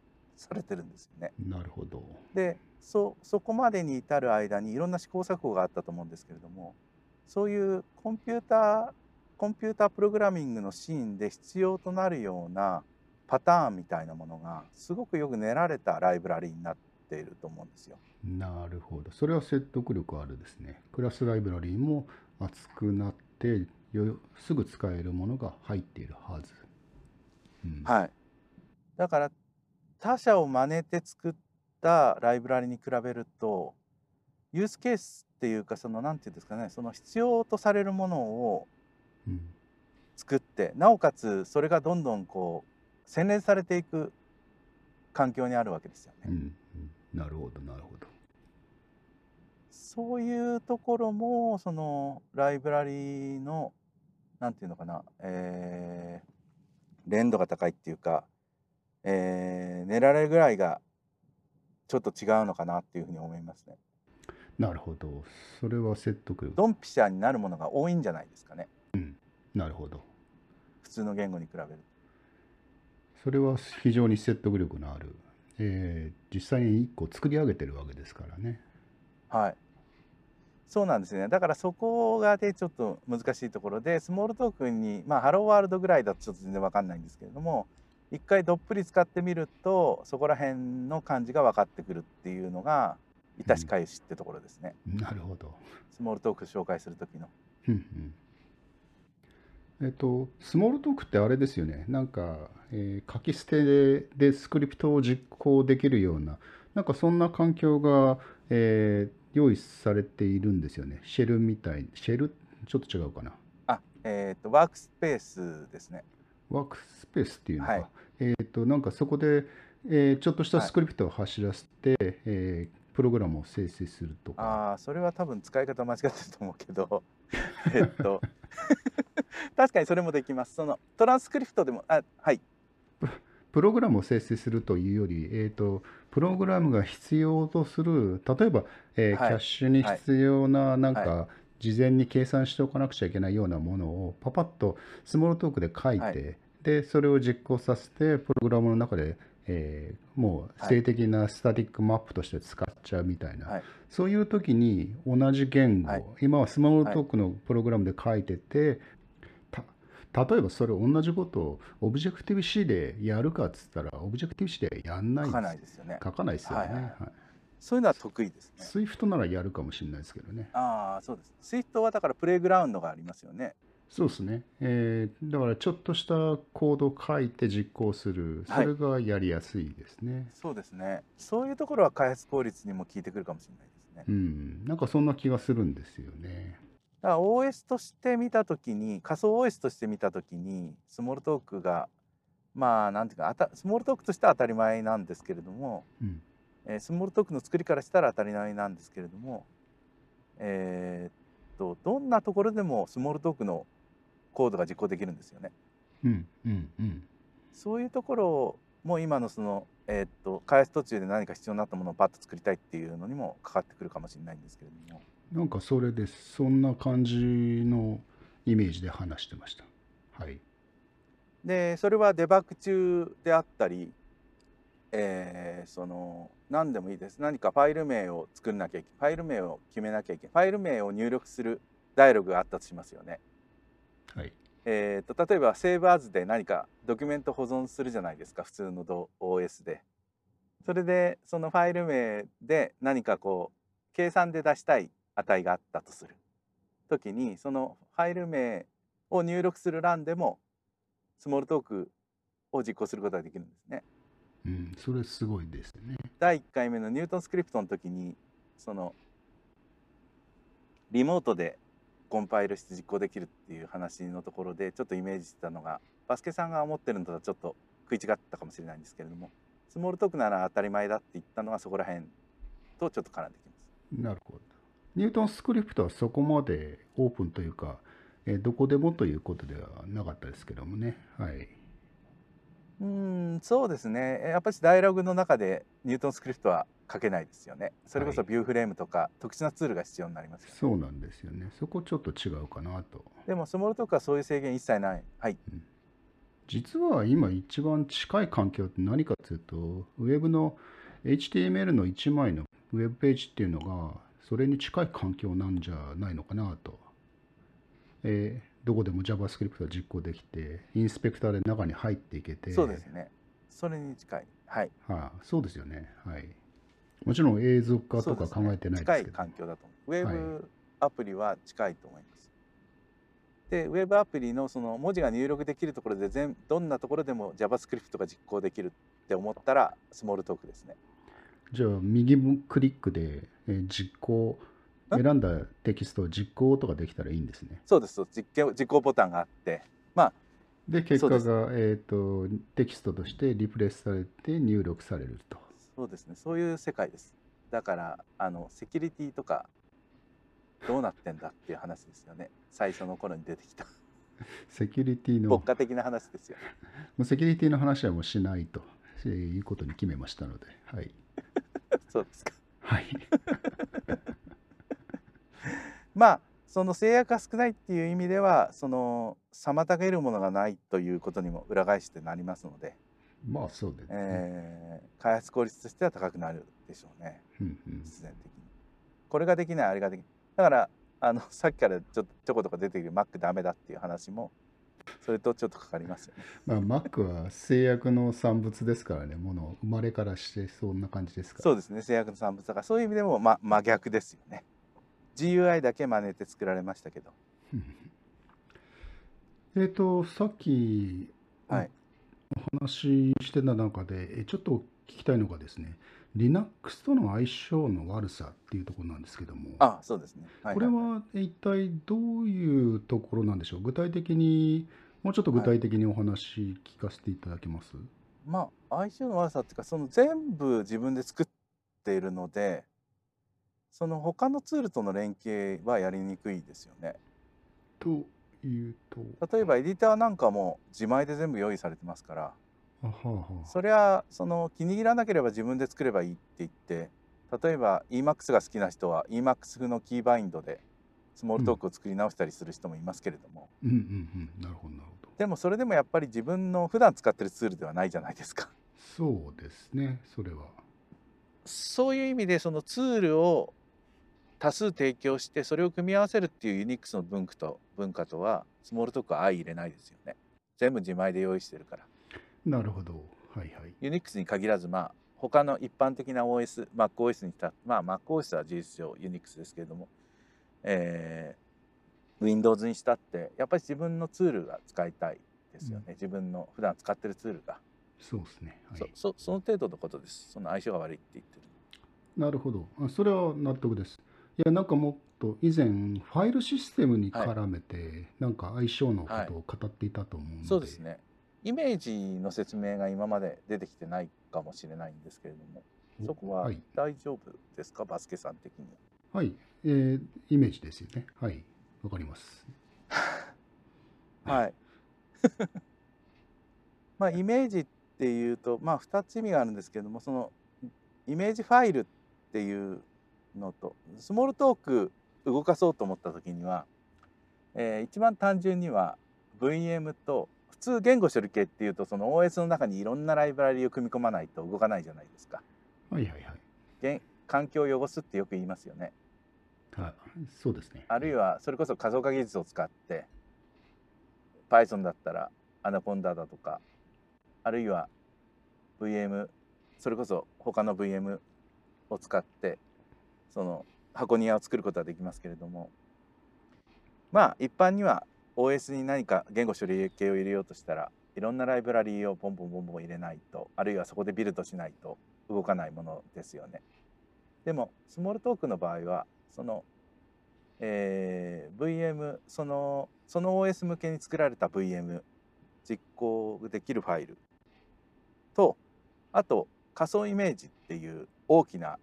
S2: さされてるんですよね。
S1: なるほど。
S2: でそそこまでに至る間にいろんな試行錯誤があったと思うんですけれどもそういうコンピューターコンピュータープログラミングのシーンで必要となるようなパターンみたいなものがすごくよく練られたライブラリになっていると思うんですよ。
S1: なるほど。それは説得力あるですね。クラスライブラリーも厚くなってよすぐ使えるものが入っているはず、うん。
S2: はい、だから他社を真似て作ったライブラリに比べるとユースケースっていうかそのなんていうんですかねその必要とされるものを
S1: うん。
S2: 作ってなおかつそれがどんどんこう洗練されていく環境にあるわけですよね。
S1: うんうん。なるほどなるほど。
S2: そういうところもそのライブラリのなんていうのかな、えー連度が高いっていうか、えー寝られるぐらいがちょっと違うのかなっていうふうに思いますね。
S1: なるほどそれは説得力
S2: ドンピシャになるものが多いんじゃないですかね
S1: なるほど
S2: 普通の言語に比べると。
S1: それは非常に説得力のある、えー実際に1個作り上げてるわけですからね
S2: はい。そうなんですね。だからそこがでちょっと難しいところで、スモールトークンに、まあ、ハローワールドぐらいだとちょっと全然わかんないんですけれども、一回どっぷり使ってみると、そこら辺の感じが分かってくるっていうのが、いたし返しってところですね。
S1: なるほど
S2: スモールトーク紹介する時の。
S1: うんうんえっと、スモールトークってあれですよね。なんか、えー書き捨てででスクリプトを実行できるような、なんかそんな環境が、えー用意されているんですよね。シェルみたい。シェル？ちょっと違うかな。
S2: あ、えっ、と、ワークスペースですね。
S1: ワークスペースっていうのか。
S2: はい
S1: えっと、なんかそこで、えーちょっとした
S2: はい
S1: スクリプトを走らせて、えープログラムを生成するとか。
S2: ああ、それは多分使い方間違ってると思うけど、えっと、確かにそれもできます。そのトランスクリプトでも、あ、はい。
S1: プログラムを生成するというより、えー、とプログラムが必要とする例えば、えー
S2: はい
S1: キャッシュに必要ななんか、
S2: は
S1: 事前に計算しておかなくちゃいけないようなものをパパッとスモールトークで書いて、
S2: はい。
S1: でそれを実行させてプログラムの中で、えーもう静的なスタティックマップとして使っちゃうみたいな、
S2: はい。
S1: そういう時に同じ言語、
S2: はい。
S1: 今はスモールトークのプログラムで書いてて、た例えばそれ同じことをオブジェクティブ C でやるかっつったらオブジェクティブ C でやんない。
S2: 書か
S1: です
S2: ないですよね。
S1: 書かないですよね。
S2: はいはい。
S1: はい
S2: そういうのは得意ですね。
S1: Swift ならやるかもしれないですけどね。
S2: ああ、そうです。Swift はだから Playground がありますよね。
S1: そうですね。えーだからちょっとしたコードを書いて実行する、そ
S2: はい
S1: れがやりやすいですね。
S2: そうですね。そういうところは開発効率にも効いてくるかもしれないですね。
S1: うん、なんかそんな気がするんですよね。
S2: だから OS として見たときに、仮想 OS として見たときに、スモールトークが、まあ、なんていうか、あたスモールトークとしては当たり前なんですけれども、
S1: うん、
S2: えースモールトークの作りからしたら当たり前なんですけれども、えーっと、どんなところでもスモールトークのコードが実行できるんですよね。
S1: うん、うん、うん。
S2: そういうところも今のその、えーっと開発途中で何か必要になったものをパッと作りたいっていうのにもかかってくるかもしれないんですけれども。
S1: なんかそれです。そんな感じのイメージで話してました。はい。
S2: でそれはデバッグ中であったり、えーその何でもいいです何かファイル名を作らなきゃいけファイル名を決めなきゃいけないファイル名を入力するダイアログがあったとしますよね。
S1: はい。
S2: えー、と例えばセーブアズで何かドキュメント保存するじゃないですか普通のど OS で。それでそのファイル名で何かこう計算で出したい値があったとする時にそのファイル名を入力する欄でもスモールトークを実行することができるんですね。
S1: うん、それすごいですね。
S2: 第1回目のニュートンスクリプトの時にそのリモートでコンパイルして実行できるっていう話のところでちょっとイメージしてたのがバスケさんが思ってるのとはちょっと食い違ったかもしれないんですけれどもスモールトークなら当たり前だって言ったのはそこら辺とちょっと絡んできます。
S1: なるほど。ニュートンスクリプトはそこまでオープンというか、えーどこでもということではなかったですけどもね。はい。
S2: うーんそうですね。やっぱりダイアログの中でニュートンスクリプトは書けないですよね。それこそ
S1: はい。
S2: ビューフレームとか特殊なツールが必要になりますよね。
S1: そうなんですよね。そこちょっと違うかなと。
S2: でもスモールトークはそういう制限一切ない。はい。
S1: 実は今一番近い環境って何かというと、ウェブの HTML の1枚のウェブページっていうのが、それに近い環境なんじゃないのかなと。えーどこでも JavaScript が実行できて、インスペクターで中に入っていけて、
S2: そうですね。それに近い。はい。
S1: はい、そうですよね。はい。もちろん映像化とか考えてないです
S2: 近い
S1: けど。
S2: 環境だと思う。ウェ
S1: は
S2: ブアプリは近いと思います、でウェブアプリのその文字が入力できるところで全どんなところでも JavaScript が実行できるって思ったらスモールトークですね。
S1: じゃあ、右クリックで、ええー実行
S2: ん
S1: 選んだテキストを実行とかできたらいいんですね。
S2: そうです実験実行ボタンがあって。まあ
S1: で結果が、えー、とテキストとしてリプレイスされて入力されると。
S2: そうですね。そういう世界です。だからあのセキュリティとかどうなってんだっていう話ですよね。最初の頃に出てきた。
S1: セキュリティの。
S2: 牧歌的な話ですよ
S1: もうセキュリティの話はもうしないとえーいうことに決めましたので、はい。
S2: そうですか。
S1: はい。
S2: まあその制約が少ないっていう意味ではその妨げるものがないということにも裏返してなりますので、
S1: まあそうですね。
S2: えー開発効率としては高くなるでしょうね。
S1: うんうん。
S2: 必然的に。これができないあれができない。だからあのさっきからちょちょこちょこ出てくる Mac ダメだっていう話もそれとちょっとかかりますよね。
S1: まあ Mac は制約の産物ですからね、もの生まれからしてそんな感じですから。
S2: そうですね。制約の産物だからそういう意味でも、ま、真逆ですよね GUI だけ真似て作られましたけど。
S1: う んえっと、さっき
S2: はい。
S1: お話ししてた中で、えちょっと聞きたいのがですね、Linux との相性の悪さっていうところなんですけども、
S2: あそうですね、はい。
S1: これは一体どういうところなんでしょう？具体的に、もうちょっと具体的にお話聞かせていただけます？
S2: まあ相性の悪さっていうかその全部自分で作っているのでその他のツールとの連携はやりにくいですよね。
S1: というと、
S2: 例えばエディターなんかも自前で全部用意されてますから。
S1: あはあはあ。
S2: それはその気に入らなければ自分で作ればいいって言って例えば EMAX が好きな人は EMAX のキーバインドでスモールトークを作り直したりする人もいますけれども、
S1: うんうんうん、なるほど、なるほど。
S2: でもそれでもやっぱり自分の普段使ってるツールではないじゃないですか。
S1: そうですね、それは。
S2: そういう意味でそのツールを多数提供してそれを組み合わせるっていうユニックスの文化と文化とはスモールトークは相入れないですよね。全部自前で用意してるから。
S1: なるほど。はいはい。
S2: ユニックスに限らずまあ他の一般的な OS、MacOS にしたまあ MacOS は事実上ユニックスですけれども、えー Windows にしたってやっぱり自分のツールが使いたいですよね、自分の普段使ってるツールが、
S1: そうですね。はい
S2: そそその程度のことですその相性が悪いって言ってる
S1: なるほど。あそれは納得です。いや、なんかもっと以前、ファイルシステムに絡めて、なんか相性のことを語っていたと思うので、
S2: そうですね。イメージの説明が今まで出てきてないかもしれないんですけれども
S1: お
S2: そこは
S1: はい。
S2: 大丈夫ですか、バスケさん的には。
S1: はい、えーイメージですよね。はい、わかります。
S2: はい。まあイメージっていうとまあ2つ意味があるんですけれどもそのイメージファイルっていうのとスモールトーク動かそうと思った時には、えー一番単純には VM と普通言語処理系っていうとその OS の中にいろんなライブラリを組み込まないと動かないじゃないですか。
S1: はいはいはい。
S2: げ環境を汚すってよく言いますよね。
S1: はい、そうですね。
S2: あるいはそれこそ仮想化技術を使って Python だったらアナコンダだとかあるいは VM それこそ他の VM を使ってその箱庭を作ることはできますけれどもまあ一般には OS に何か言語処理系を入れようとしたらいろんなライブラリーをボンボンボンボン入れないとあるいはそこでビルドしないと動かないものですよね。でも Smalltalk の場合はその、えー VM そのその OS 向けに作られた VM 実行できるファイルとあと仮想イメージっていう大きな、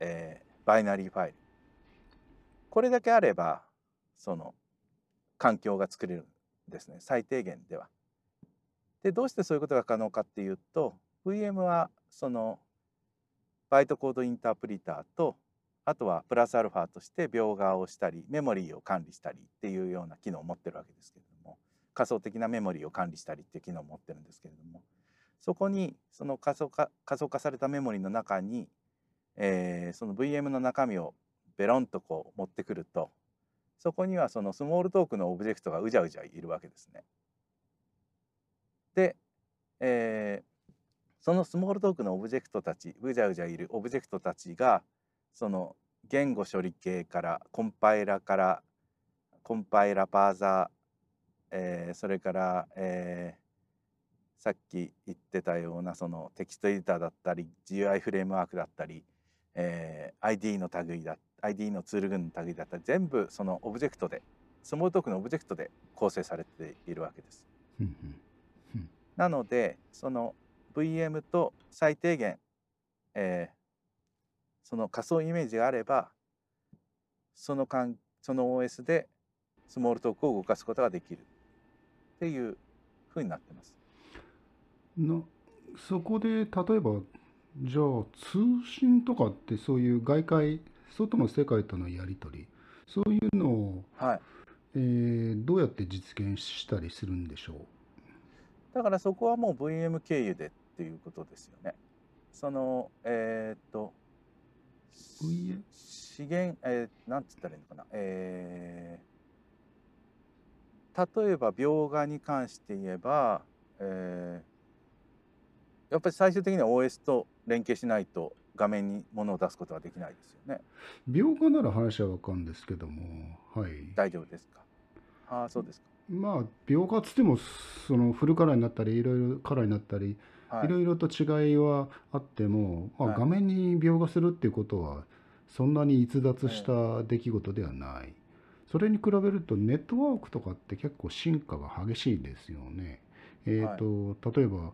S2: えーバイナリーファイルこれだけあればその環境が作れるんですね最低限では。でどうしてそういうことが可能かっていうと VM はそのバイトコードインタープリターとあとはプラスアルファとして描画をしたりメモリーを管理したりっていうような機能を持ってるわけですけれども仮想的なメモリーを管理したりっていう機能を持ってるんですけれどもそこにその仮想化仮想化されたメモリーの中に、えーその VM の中身をベロンとこう持ってくるとそこにはそのスモールトークのオブジェクトがうじゃうじゃいるわけですね。で、えーその Smalltalk のオブジェクトたちうじゃうじゃいるオブジェクトたちがその言語処理系からコンパイラからコンパイラパーザー、えーそれから、えーさっき言ってたようなそのテキストエディターだったり GUI フレームワークだったり、えー ID の類だ ID のツール群の類だったり全部そのオブジェクトでスモールトークのオブジェクトで構成されているわけです。なのでその VM と最低限、えーその仮想イメージがあればそのかんその OS でスモールトークを動かすことができるっていうふうになってます。
S1: なそこで例えばじゃあ通信とかってそういう外界外の世界とのやり取りそういうのを、
S2: はい、
S1: えーどうやって実現したりするんでしょう？
S2: だからそこはもう VM 経由でっていうことですよね。そのえーっと資源えー、なんつったらいいのかな。えー例えば描画に関して言えば、えーやっぱり最終的には OS と連携しないと画面に物を出すことができないですよね。
S1: 描画なら話はわかるんですけどもはい
S2: 大丈夫ですか？ああそうです
S1: まあ描画つってもそのフルカラーになったりいろいろカラーになったり
S2: か。はい
S1: いろいろと違いはあっても、まあ、
S2: はい
S1: 画面に描画するっていうことはそんなに逸脱した出来事ではない。それに比べるとネットワークとかって結構進化が激しいですよね。えっ、と、例えば、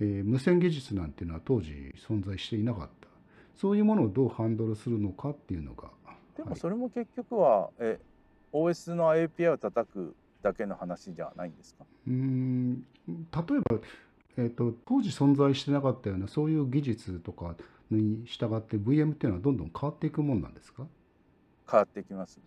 S1: えー無線技術なんていうのは当時存在していなかった。そういうものをどうハンドルするのかっていうのが。はい
S2: でもそれも結局は、え OS の API を叩くだけの話じゃないんですか？
S1: うーん例えば、えー、と当時存在してなかったようなそういう技術とかに従って VM っていうのはどんどん変わっていくもんなんですか？
S2: 変わってきます。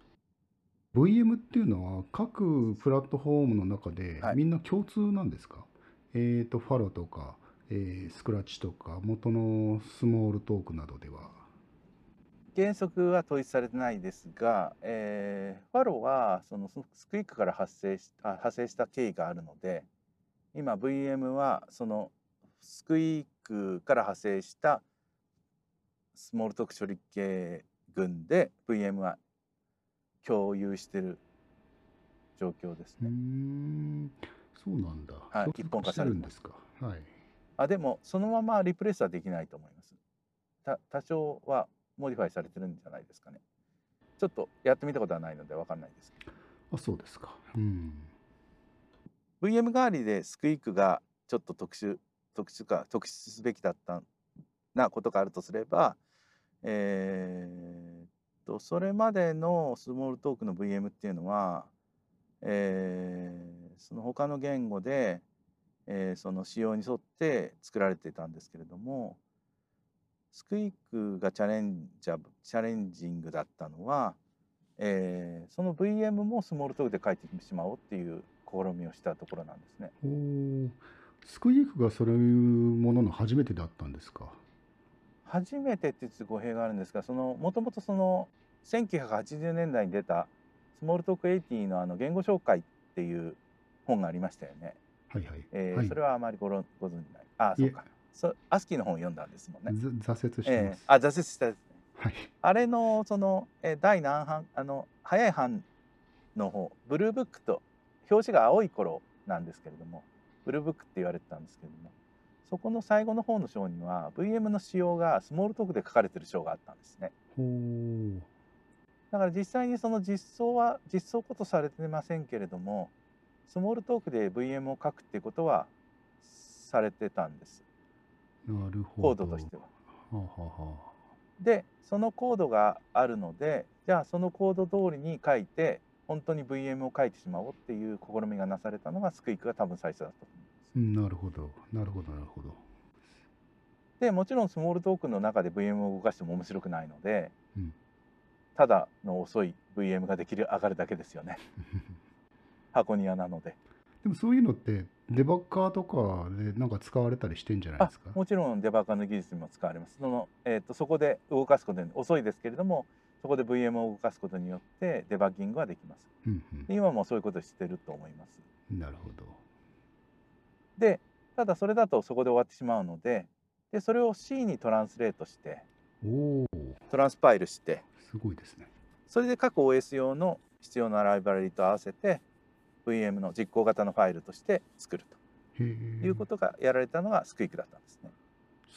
S1: VM っていうのは各プラットフォームの中で
S2: はい
S1: みんな共通なんですか、えっ、と、ファロとか、えースクラッチとか元のスモールトークなどでは。
S2: 原則は統一されてないですが、えーファロはそのススクイックから発生しあ派生した経緯があるので今 VM はそのスクイックから派生したスモールトーク処理系群で VM は共有してる状況ですね。
S1: ん、そうなんだ。
S2: はい一本化され
S1: るんですか？はい。
S2: あでもそのままリプレイスはできないと思います。た多少は modify されてるんじゃないですかね。ちょっとやってみたことはないのでわかんないですけど。
S1: あ、そうですか。うん。
S2: VM 代わりで Squeak がちょっと特殊特殊か特筆すべきだったなことがあるとすれば、えーっとそれまでのスモールトークの VM っていうのは、えーその他の言語で、えーその仕様に沿って作られていたんですけれどもスクイックがチャレンジャブチャレンジングだったのは、えーその VM もスモールトークで書いてしまおうっていう試みをしたところなんですね。
S1: スクイークがそういうものの初めてだったんですか？
S2: 初めてって言って語弊があるんですがそのもともとその1980年代に出たスモールトーク80のあの言語紹介っていう本がありましたよね。
S1: はいはい。
S2: えー
S1: はい
S2: それはあまりごろご存じない。あそうか。そアスキーの本を読んだんですもんね。
S1: ざ挫折して
S2: えー。あ挫折したですね。
S1: はい。
S2: あれのその、えー第何版？あの早い版の方ブルーブックと表紙が青い頃なんですけれどもブルーブックって言われてたんですけれどもそこの最後の方の章には VM の仕様がスモールトークで書かれてる章があったんですね
S1: ほう。
S2: だから実際にその実装は実装ことされてませんけれどもスモールトークで VM を書くっていうことはされてたんです
S1: なるほ
S2: コー
S1: ど。
S2: ドとしては。
S1: はあはあはあ
S2: でそのコードがあるのでじゃあそのコード通りに書いて本当に VM を書いてしまおうっていう試みがなされたのがスクイックが多分最初だったと思います。
S1: うん、なるほど。なるほど、なるほど。
S2: でもちろんスモールトークの中で VM を動かしても面白くないので、
S1: うん
S2: ただの遅い VM ができる上がるだけですよね 箱庭なので
S1: でもそういうのってデバッカーとかでなんか使われたりしてんじゃない
S2: あ
S1: ですか？
S2: もちろんデバッカーの技術にも使われますその、えー、とそこで動かすことに遅いですけれどもそこで VM を動かすことによってデバッギングはできます
S1: うん
S2: で今もそういうことをしてると思います
S1: うん。なるほど。
S2: でただそれだとそこで終わってしまうのででそれを C にトランスレートしてトランスパイルして
S1: すごいですね。
S2: それで各 OS 用の必要なライブラリと合わせて VM の実行型のファイルとして作る。ということがやられたのがスクイックだったんですね。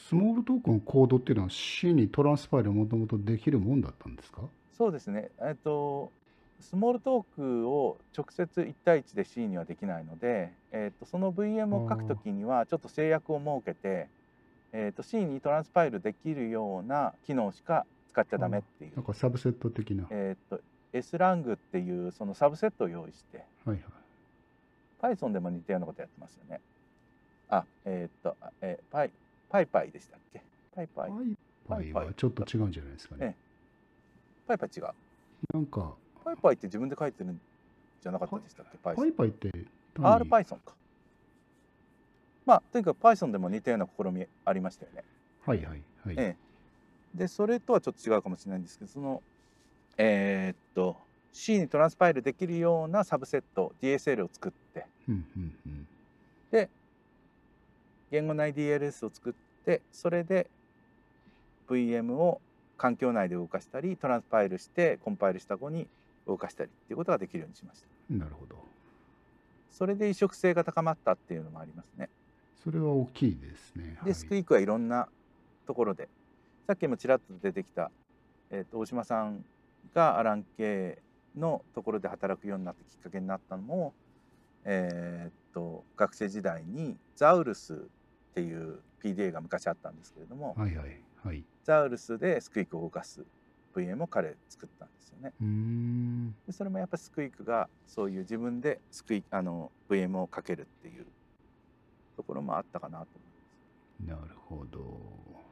S1: スモールトークのコードっていうのは C にトランスパイルもともとできるもんだったんですか？
S2: そうですねえっとスモールトークを直接1対1で C にはできないので、えっとその VM を書くときにはちょっと制約を設けて、えっと C にトランスパイルできるような機能しか使っちゃダメっていう
S1: なんかサブセット的な。はい
S2: えっと S ラングっていうそのサブセットを用意して
S1: はい。
S2: Python でも似たようなことやってますよね。あ、えーっと、あえー、パイ、パイパイでしたっけ？パイパイ。
S1: パイパイはちょっと違うんじゃないですかね。
S2: パイパイ違う。
S1: なんか、
S2: パイパイって自分で書いてるんじゃなかったでしたっけ？パイ
S1: パイパイって単
S2: R
S1: に
S2: Python か。まあ、とにかく Python でも似たような試みありましたよね。
S1: はいはいはい。
S2: ええ。で、それとはちょっと違うかもしれないんですけど、その、えーっと、C にトランスパイルできるようなサブセット、DSL を作って、
S1: うんうんうん。
S2: で言語内 DLS を作ってそれで VM を環境内で動かしたりトランスパイルしてコンパイルした後に動かしたりっていうことができるようにしました
S1: なるほど。
S2: それで移植性が高まったっていうのもありますね
S1: それは大きいですね。
S2: で、スクイークはいろんなところでさっきもちらっと出てきた、えーと大島さんがアラン系のところで働くようになってきっかけになったのもえーっと学生時代にザウルスっていう PDA が昔あったんですけれども、
S1: はいはいはい。
S2: ザウルスでスクイークを動かす VM を彼作ったんですよね。
S1: うーん。
S2: でそれもやっぱスクイークがそういう自分でスクイあの VM をかけるっていうところもあったかなと思います。
S1: なるほど。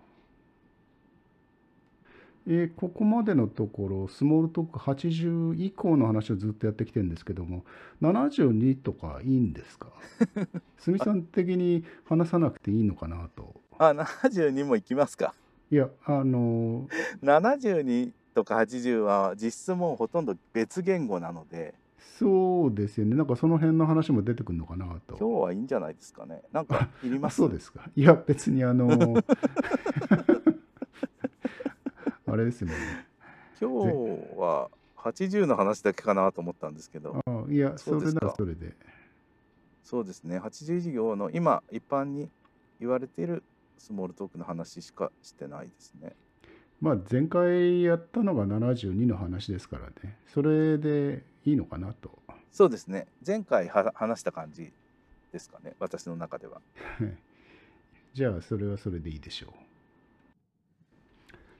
S1: えーここまでのところ、スモールトーク80以降の話をずっとやってきてるんですけども、72とかいいんですか？住さん的に話さなくていいのかなと。
S2: あ72もいきますか。
S1: いや、あの
S2: 72とか80は実質もうほとんど別言語なので
S1: そうですよね。なんかその辺の話も出てくるのかなと。
S2: 今日はいいんじゃないですかね。なんかいり
S1: あ
S2: ます？
S1: そうですか。いや、別にあの あれですよね。
S2: 今日は80の話だけかなと思ったんですけど
S1: あいや、そうれならそれで。
S2: そうですね80事業の今一般に言われているスモールトークの話しかしてないですね。
S1: まあ、前回やったのが72の話ですからね。それでいいのかなと。
S2: そうですね前回は話した感じですかね私の中では。
S1: じゃあ、それはそれでいいでしょう。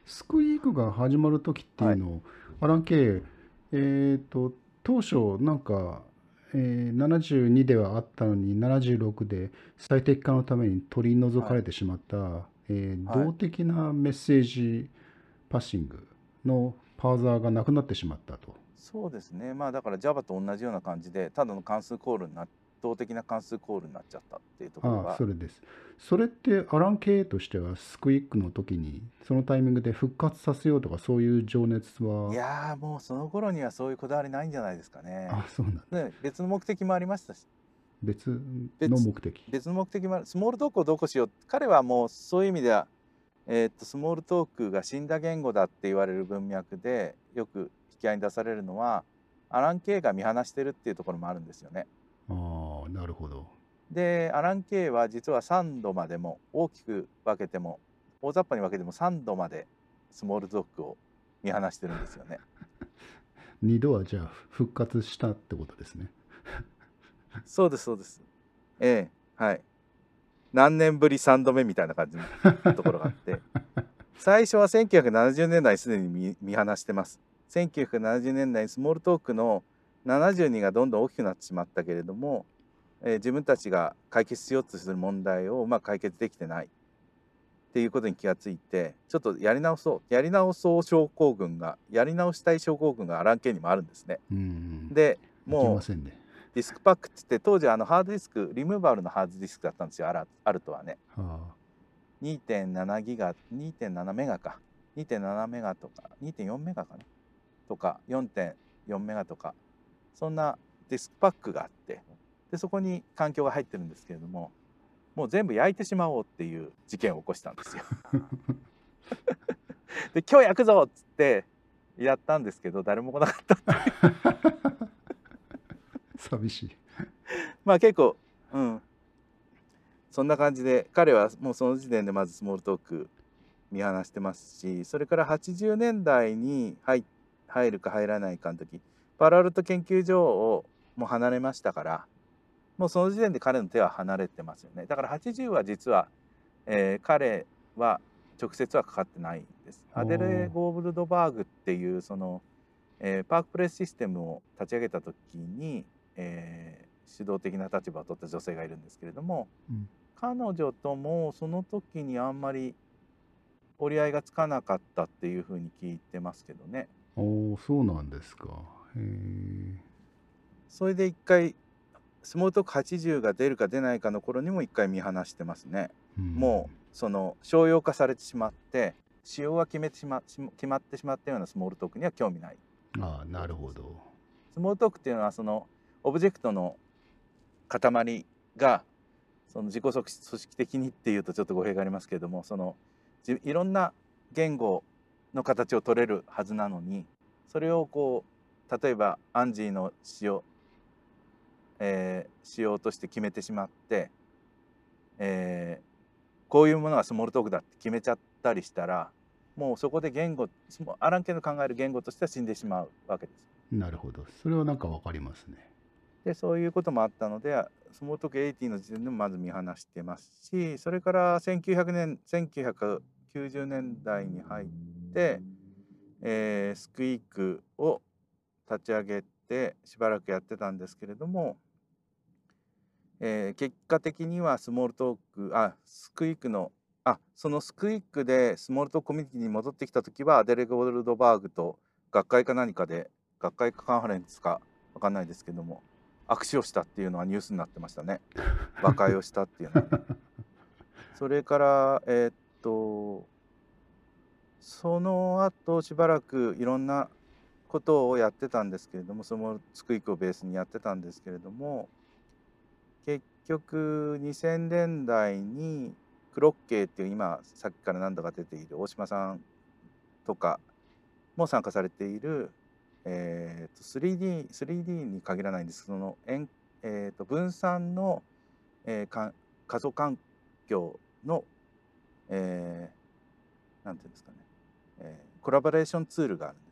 S1: スクイークが始まるときっていうのを、アラン・ケイ、えっ、と、当初、なんか、えー72ではあったのに、76で最適化のために取り除かれてしまった、えー
S2: はい。
S1: 動的なメッセージパッシングのパーザーがなくなってしまったと。
S2: そうですね。まあだから Java と同じような感じでただの関数コールにな動的な関数コールになっちゃったっていうところ
S1: ああ、
S2: が
S1: それです。それってアラン系としてはスクイックの時にそのタイミングで復活させようとかそういう情熱は？い
S2: やーもうその頃にはそういうこだわりないんじゃないですかね。
S1: あそうなん
S2: 別の目的もありましたし
S1: 別の目的？
S2: 別の目的もあるスモールトークをどうこうしよう彼はもうそういう意味では、えーっとスモールトークが死んだ言語だって言われる文脈でよく引き合いに出されるのはアラン・ケイが見放してるっていうところもあるんですよね。
S1: ああなるほど
S2: でアラン・ケイは実は3度までも大きく分けても大雑把に分けても3度までスモールトークを見放してるんですよね。
S1: 二度はじゃあ復活したってことですね
S2: そうですそうです。ええはい。何年ぶり3度目みたいな感じの ところがあって最初は1970年代にすでに見見放してます。1970年代にスモールトークの72がどんどん大きくなってしまったけれども、えー自分たちが解決しようとする問題をうまく解決できてない。っていうことに気がついてちょっとやり直そう。やり直そう症候群がやり直したい症候群がアラン系にもあるんですね。
S1: うん
S2: でもう
S1: ね。
S2: ディスクパックって言って当時あのハードディスクリムーバルのハードディスクだったんですよあらあるとはね。
S1: は
S2: 2.7ギガ2.7メガか。2.7メガとか2.4メガかな。とか4.4メガとかそんなディスクパックがあってでそこに環境が入ってるんですけれどももう全部焼いてしまおうっていう事件を起こしたんですよ。で今日焼くぞっつってやったんですけど誰も来なかった
S1: 寂しい。
S2: まあ結構、うん、そんな感じで彼はもうその時点でまずスモールトーク見放してますしそれから80年代に入入るか入らないかの時パラアルト研究所をもう離れましたからもうその時点で彼の手は離れてますよねだから80は実は、えー彼は直接はかかってないんです。アデレ・ゴーブルドバーグっていうその、えーパークプレスシステムを立ち上げた時に、えー主導的な立場を取った女性がいるんですけれども、
S1: うん
S2: 彼女ともその時にあんまり折り合いがつかなかったっていうふうに聞いてますけどね。
S1: おおそうなんですか
S2: それで一回スモールトーク80が出るか出ないかの頃にも一回見放してますね。
S1: うん
S2: もうその商用化されてしまって仕様が決めてしまし決まってしまったようなスモールトークには興味ない。
S1: ああなるほど
S2: スモールトークっていうのはそのオブジェクトの塊がその自己組織的にっていうとちょっと語弊がありますけれどもそのじいろんな言語の形を取れるはずなのにそれをこう例えばアンジーの仕様、えー仕様として決めてしまって、えーこういうものがスモールトークだって決めちゃったりしたらもうそこで言語アラン系の考える言語としては死んでしまうわけです。
S1: なるほどそれはなんかわかりますね
S2: でそういうこともあったのでスモールトーク80の時点でもまず見放してますしそれから1900年1990年代に入って、えースクイークを立ち上げてしばらくやってたんですけれども、えー結果的にはスモールトークあスクイークのあそのスクイークでスモールトークコミュニティに戻ってきた時はアデレ・ゴールドバーグと学会か何かで学会かカンファレンスか分かんないですけども握手をしたっていうのはニュースになってましたね。和解をしたっていうのは。それからえーっとその後しばらくいろんなことをやってたんですけれどもそのスクイックをベースにやってたんですけれども結局2000年代にクロッケーっていう今さっきから何度か出ている大島さんとかも参加されている、えー、と 3D, 3D に限らないんですけどその、えー、と分散の、えーか仮想環境の、えーなんていうんですかね、えーコラボレーションツールがあるん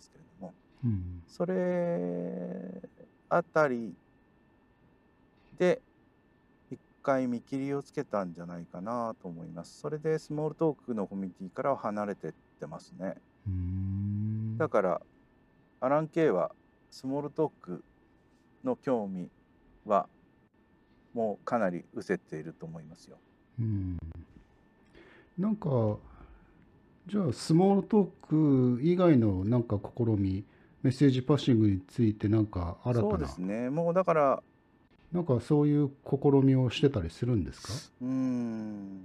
S1: うん
S2: それあたりで一回見切りをつけたんじゃないかなと思います。それでスモールトークのコミュニティからは離れてってますね。だからアラン・ケイはスモールトークの興味はもうかなり失せていると思いますよ。
S1: うんなんかじゃあスモールトーク以外のなんか試みメッセージパッシングについてなんか新
S2: そう
S1: たな
S2: ですね。もうだから
S1: なんかそういう試みをしてたりするんですか？
S2: うーん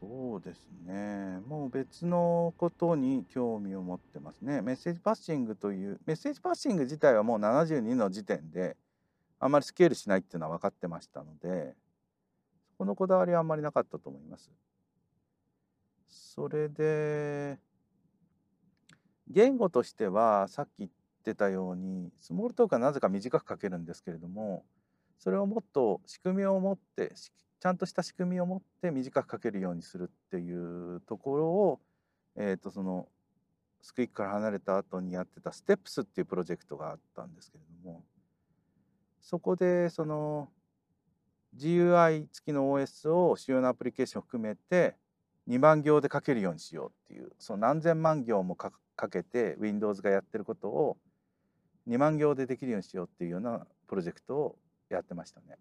S2: そうですね。もう別のことに興味を持ってますね。メッセージパッシングというメッセージパッシング自体はもう72の時点であんまりスケールしないっていうのは分かってましたのでそこのこだわりはあんまりなかったと思います。それで言語としてはさっき言ってたようにスモールトークはなぜか短く書けるんですけれどもそれをもっと仕組みを持ってちゃんとした仕組みを持って短く書けるようにするっていうところを、えー、とそのスクイックから離れた後にやってた STEPS っていうプロジェクトがあったんですけれどもそこでその GUI 付きの OS を主要なアプリケーションを含めて2万行で書けるようにしようっていうその何千万行もかかけて Windows がやってることを2万行でできるようにしようっていうようなプロジェクトをやってましたね。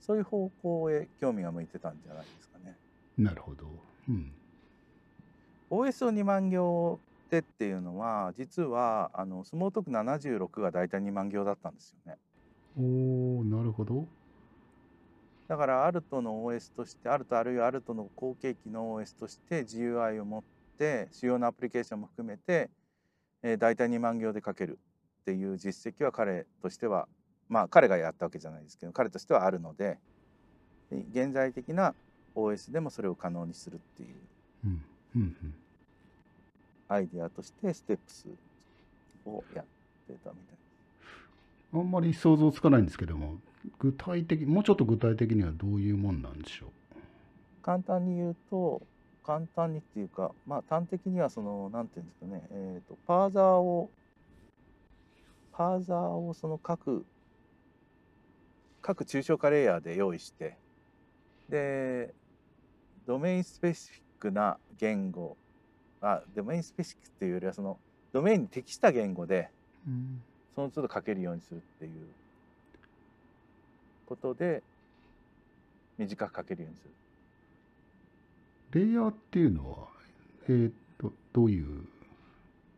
S2: そういう方向へ興味が向いてたんじゃないですかね。
S1: なるほど。うん。
S2: OS を2万行でっていうのは実はあのスモートーク76が大体2万行だったんですよね。
S1: おおなるほど。
S2: だからアルトの OS としてアルトあるいはアルトの後継機の OS として GUI を持って主要なアプリケーションも含めて、えー、大体2万行で書けるっていう実績は彼としてはまあ彼がやったわけじゃないですけど彼としてはあるのでで現在的な OS でもそれを可能にするっていう。アイデアとしてステップスをやってたみたい
S1: あんまり想像つかないんですけども具体的もうちょっと具体的にはどういうもんなんでしょ
S2: 簡単に言うと簡単にっていうかまあ端的にはそのなんていうんですかね、えー、とパーザーをパーザーをその各各抽象化レイヤーで用意してでドメインスペシフィックな言語あドメインスペシフィックっていうよりはそのドメインに適した言語で
S1: う、うん
S2: その都度書けるようにするっていうことで短く書けるようにする。
S1: レイヤーっていうのはえーっとどういう？
S2: い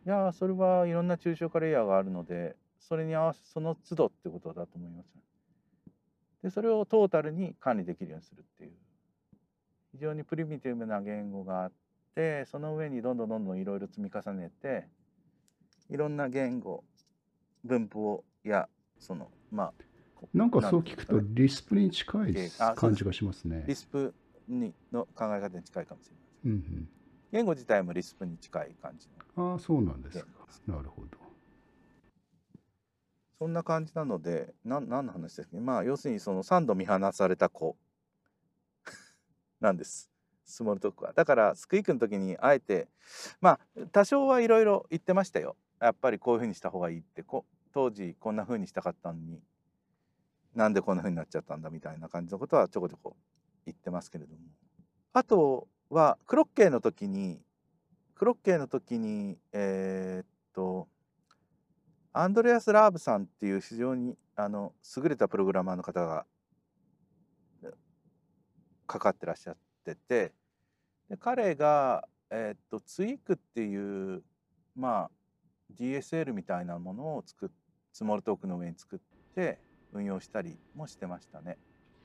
S2: やーそれはいろんな抽象化レイヤーがあるのでそれに合わせその都度ってことだと思います。でそれをトータルに管理できるようにするっていう。非常にプリミティブな言語があってその上にどんどんどんどんいろいろ積み重ねていろんな言語分布をやそのまあこ
S1: なんかそう聞くとリスプに近い感じがしますね。
S2: リ。スプにの考え方に近いかもしれないです。
S1: うん
S2: 言語自体もリスプに近い感じ
S1: ああそうなんですか。なるほど。
S2: そんな感じなので、なん何の話ですか？ね。まあ、要するにその3度見放された子 なんです。スモールトークは。だから、スクイークの時にあえて、まあ、多少はいろいろ言ってましたよ。やっぱりこういうふうにした方がいいって、こ当時こんなふうにしたかったのに、なんでこんなふうになっちゃったんだみたいな感じのことはちょこちょこ言ってますけれども。あとは、クロッケーの時に、クロッケーの時に、えーっと、アンドレアス・ラーブさんっていう非常にあの優れたプログラマーの方がかかってらっしゃっててで彼が、えーっとツイークっていうまあ DSL みたいなものを作っスモールトークの上に作って運用したりもしてましたね。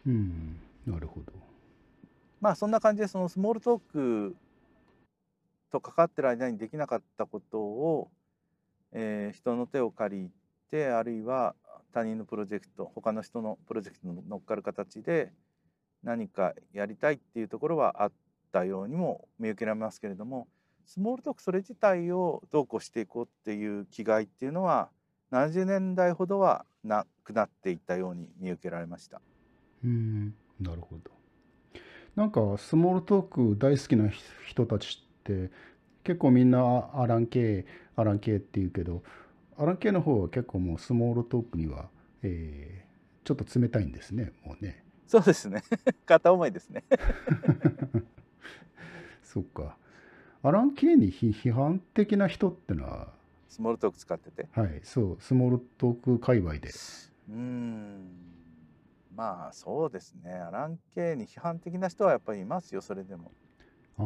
S1: うん、なるほど。
S2: まあそんな感じでそのスモールトークと関わってる間にできなかったことを、えー人の手を借りてあるいは他人のプロジェクト他の人のプロジェクトに乗っかる形で何かやりたいっていうところはあったようにも見受けられますけれどもスモールトークそれ自体をどうこうしていこうっていう気概っていうのは70年代ほどはなくなっていったように見受けられました。
S1: うん、なるほど。なんかスモールトーク大好きな人たちって結構みんなアラン系アラン系って言うけどアラン系の方は結構もうスモールトークには、えーちょっと冷たいんですねもうね。
S2: そうですね 片思いですね。
S1: そっか。アラン系に批批判的な人ってのは
S2: スモールトーク使ってて。
S1: はいそうスモールトーク界隈で。
S2: うーんまあそうですね。アラン・ケイに批判的な人はやっぱりいますよそれでも。
S1: ああ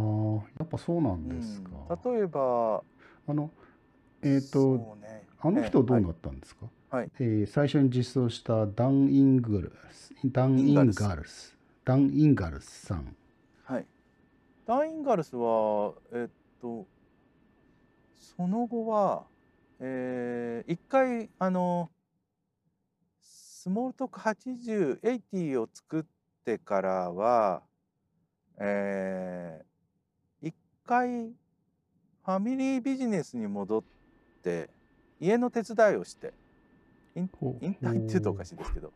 S1: やっぱそうなん
S2: う
S1: です
S2: ん。
S1: か。
S2: 例えば
S1: あのえっ、と
S2: そうね。
S1: あの人どう
S2: え
S1: なったんですか、
S2: はい。
S1: えー最初に実装したダン・イングルス、ダン・インガルス、ダン・インガルスさん。
S2: はい、ダインガルスはえっとその後は、えー一回あのスモールトーク80、80を作ってからは、えー一回ファミリービジネスに戻って家の手伝いをして引退っていうとおかしいですけど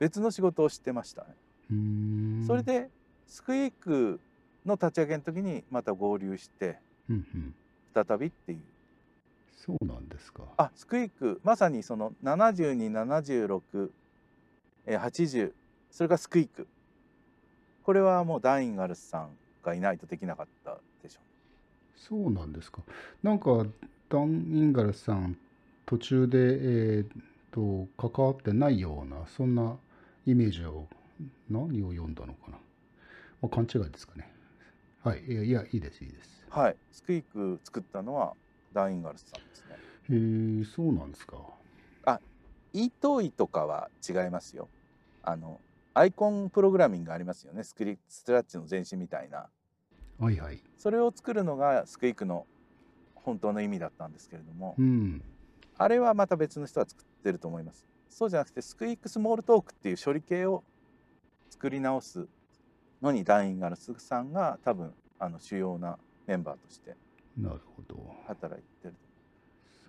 S2: 別の仕事をしてましたね。それ、でスクイークの立ち上げの時にまた合流して再びっていう
S1: そうなんですか。
S2: あスクイークまさにその727680それがスクイークこれはもうダインガルスさんがいないとできなかったでしょ
S1: そうなんですか。なんか、ダン・インガルスさん、途中で、えー、と関わってないような、そんなイメージを、何を読んだのかな。まあ、勘違いですかね。はい、いや、いやいいです、いいです。
S2: はいスクイーク作ったのはダインガルスさんですね
S1: へえ、そうなんですか。
S2: イートイとかは違いますよあのアイコンプログラミングありますよねスクリストラッチの前身みたいな
S1: はいはい。
S2: それを作るのがスクイークの本当の意味だったんですけれども、
S1: うん。
S2: あれはまた別の人が作ってると思います。そうじゃなくてスクイークスモールトークっていう処理系を作り直すのにダイインガルスさんが多分あの主要なメンバーとして
S1: なるほど。
S2: 働いてる。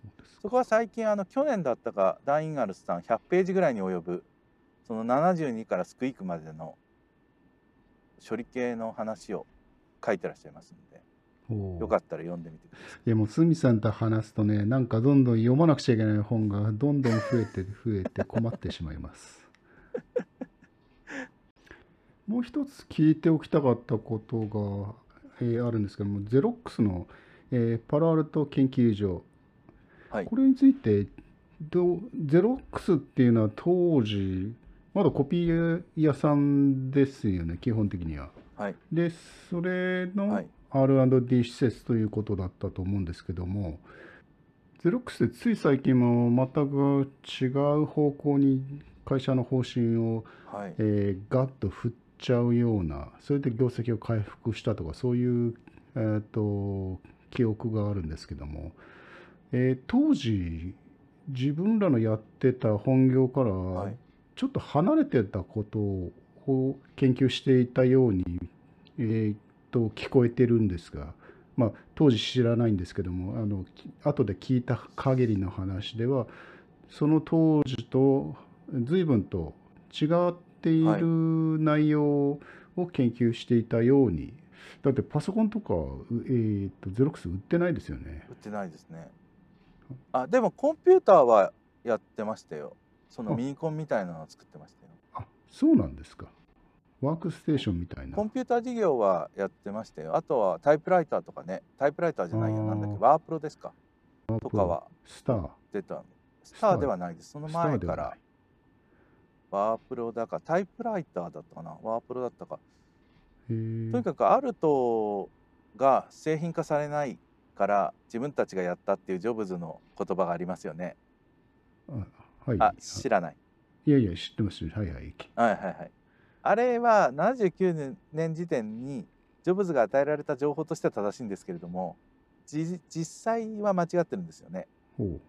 S1: そうですす
S2: そこは最近あの去年だったかダイインガルスさん100ページぐらいに及ぶその72からスクイークまでの処理系の話を書いてらっしゃいますのでよかったら読んでみてください。
S1: いやもう鷲見さんと話すとねなんかどんどん読まなくちゃいけない本がどんどん増えて増えて困ってしまいます もう一つ聞いておきたかったことが、えーあるんですけどもゼロックスの、えーパロアルト研究所。
S2: はい。
S1: これについてどうゼロックスっていうのは当時まだコピー屋さんですよね基本的には。
S2: はい。
S1: でそれ
S2: は
S1: の
S2: い
S1: R&D 施設ということだったと思うんですけどもゼロックスでつい最近も全く違う方向に会社の方針を、
S2: はい。
S1: えーガッと振っちゃうようなそれで業績を回復したとかそういう、えー、と記憶があるんですけども、えー当時自分らのやってた本業から
S2: はい。
S1: ちょっと離れてたことを研究していたように、えーと聞こえてるんですが、まあ、当時知らないんですけどもあのき後で聞いた限りの話ではその当時と随分と違っている内容を研究していたように、だってパソコンとか、うえーとゼロックス売ってないですよね。
S2: 売ってないですね。あでもコンピューターはやってましたよ。その
S1: あ
S2: ミニコンみたいなのを作ってましたよ。
S1: あそうなんですか。ワークステーションみたいな。
S2: コンピューター事業はやってましたよ。あとはタイプライターとかね、タイプライターじゃないや、なんだっけ、ワープロですか？とかは
S1: スター。
S2: 出た。スターではないです。その前から。ワープロだか、タイプライターだったかな、ワープロだったか。とにかくアルトが製品化されないから自分たちがやったっていうジョブズの言葉がありますよね。
S1: あはい。
S2: あ、知らない。
S1: いやいや、知ってます。はいはい。
S2: はいはいはい。あれは79年年時点にジョブズが与えられた情報としては正しいんですけれどもじ実際は間違ってるんですよね。
S1: ほ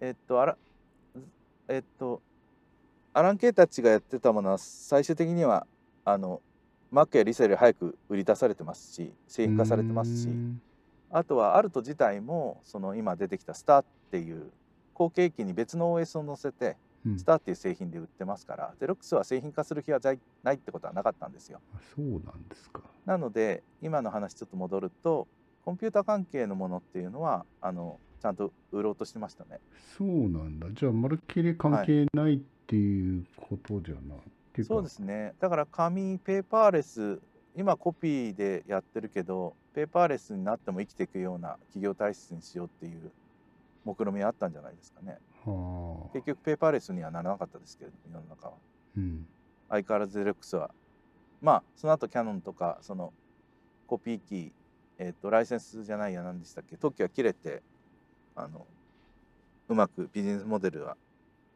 S2: えっとあらえっとアラン・ケイたちがやってたものは最終的にはあのマックやリセルより早く売り出されてますし製
S1: う。
S2: 品化されてますしあとはアルト自体もその今出てきたスターっていう後継機に別の OS を載せて
S1: うん
S2: スターっていう製品で売ってますからゼロックスは製品化する気はないないってことはなかったんですよ。
S1: あそうなんですか。
S2: なので今の話ちょっと戻るとコンピューター関係のものっていうのはあのちゃんと売ろうとしてましたね。
S1: そうなんだ。じゃあ、まるっきり関係ないっていうことじゃない。っていうか
S2: そうですねだから紙ペーパーレス今コピーでやってるけどペーパーレスになっても生きていくような企業体質にしようっていう目論見あったんじゃないですかね。
S1: はあ。
S2: 結局ペーパーレスにはならなかったですけれども世の中は。
S1: うん。
S2: 相変わらずゼロックスはまあその後キャノンとかそのコピー機、えっとライセンスじゃないや何でしたっけ？特許が切れてあのうまくビジネスモデルは、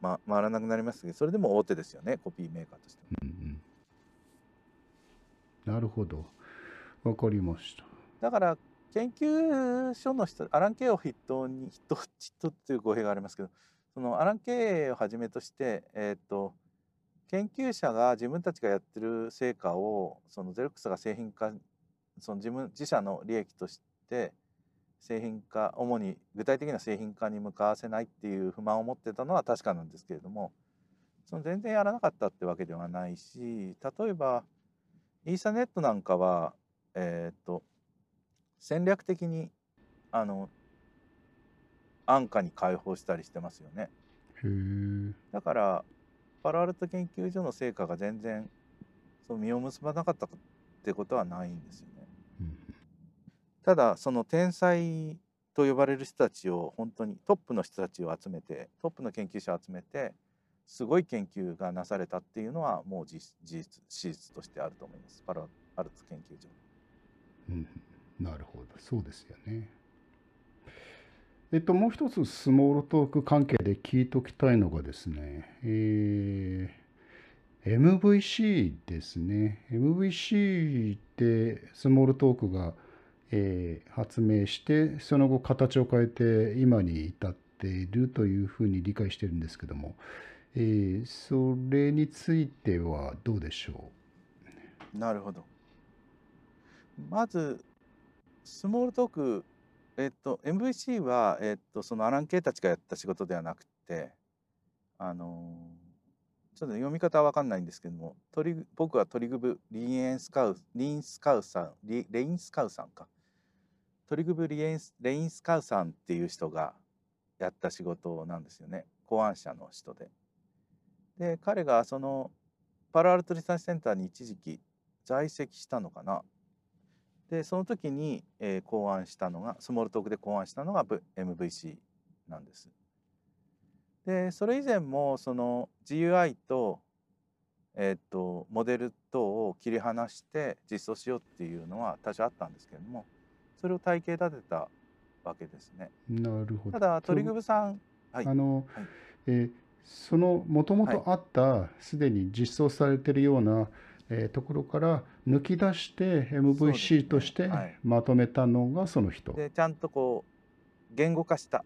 S2: ま、回らなくなりましたけどそれでも大手ですよねコピーメーカーとしては。
S1: うんうん。なるほど。わかりました。
S2: だから研究所の人アラン・ケイを筆頭に筆頭筆頭っていう語弊がありますけどそのアラン・ケイをはじめとして、えっと研究者が自分たちがやってる成果をそのゼロックスが製品化その自分自社の利益として製品化主に具体的な製品化に向かわせないっていう不満を持ってたのは確かなんですけれどもその全然やらなかったってわけではないし例えばイーサネットなんかはえーっと戦略的にあの安価に開放したりしてますよね。だからパロアルト研究所の成果が全然その実を結ばなかったってことはないんですよただその天才と呼ばれる人たちを本当にトップの人たちを集めてトップの研究者を集めてすごい研究がなされたっていうのはもう事実事実としてあると思いますパロアルト研究所。
S1: うん、なるほど、そうですよね。えっと、もう一つスモールトーク関係で聞いておきたいのがですね、えー MVC ですね。MVC ってスモールトークが、えー発明して、その後形を変えて今に至っているというふうに理解してるんですけども、えーそれについてはどうでしょう？
S2: なるほど。まずスモールトークえっと MVC は、えっと、そのアラン・ケイたちがやった仕事ではなくてあのちょっと読み方は分かんないんですけどもトリ僕はトリグブ・リエンスカウリンスカウさんリレインスカウさんかトリグブ・リエンスレインスカウさんっていう人がやった仕事なんですよね考案者の人で。で彼がそのパラアルトリサーチセンターに一時期在籍したのかなでその時に、えー、考案したのがスモールトークで考案したのが MVC なんです。でそれ以前もその GUI と,、えーと、モデル等を切り離して実装しようっていうのは多少あったんですけれどもそれを体系立てたわけですね。
S1: なるほど。
S2: ただトリグブさん、
S1: はい、あの、はい、えー、そのもともとあったすで、に実装されているようなえー、ところから抜き出して MVC としてまとめたのがその人。
S2: で、ちゃんとこう言語化した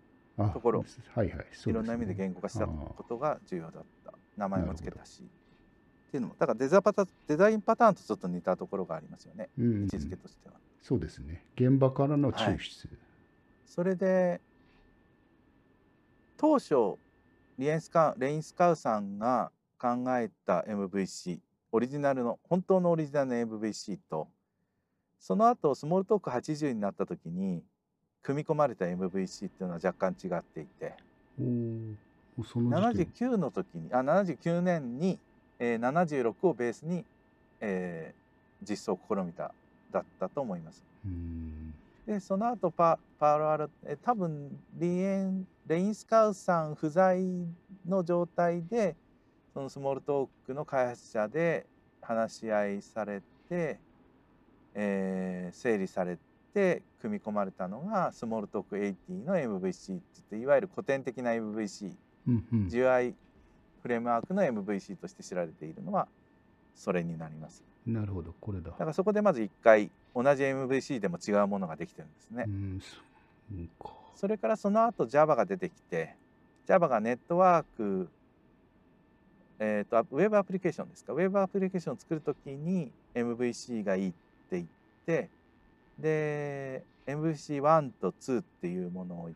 S2: ところ、
S1: はいはい、
S2: いろんな意味で言語化したことが重要だった。名前も付けたし。っていうのも。だからデザパタデザインパターンとちょっと似たところがありますよね、うん、位置づけとしては。
S1: そうですね。現場からの抽出、はい、
S2: それで当初リエンスカレインスカウさんが考えた MVC オリジナルの本当のオリジナルの MVC とその後スモールトーク80になった時に組み込まれた MVC っていうのは若干違っていて。79の時にあ79年に、えー、76をベースに、えー、実装を試みただったと思います。でその後パパールアルえ多分リエンレインスカウさん不在の状態でそのスモールトークの開発者で話し合いされて、えー、整理されて組み込まれたのがスモールトーク80の MVC って言っていわゆる古典的な MVC、うんうん、GUI フレームワークの MVC として知られているのはそれになります。
S1: なるほどこれだ。だ
S2: からそこでまず一回同じ MVC でも違うものができてるんですね。それからその後 Java が出てきて Java がネットワークえーと、ウェブアプリケーションですか？ウェブアプリケーションを作るときに MVC がいいって言ってで MVC1 と2っていうものを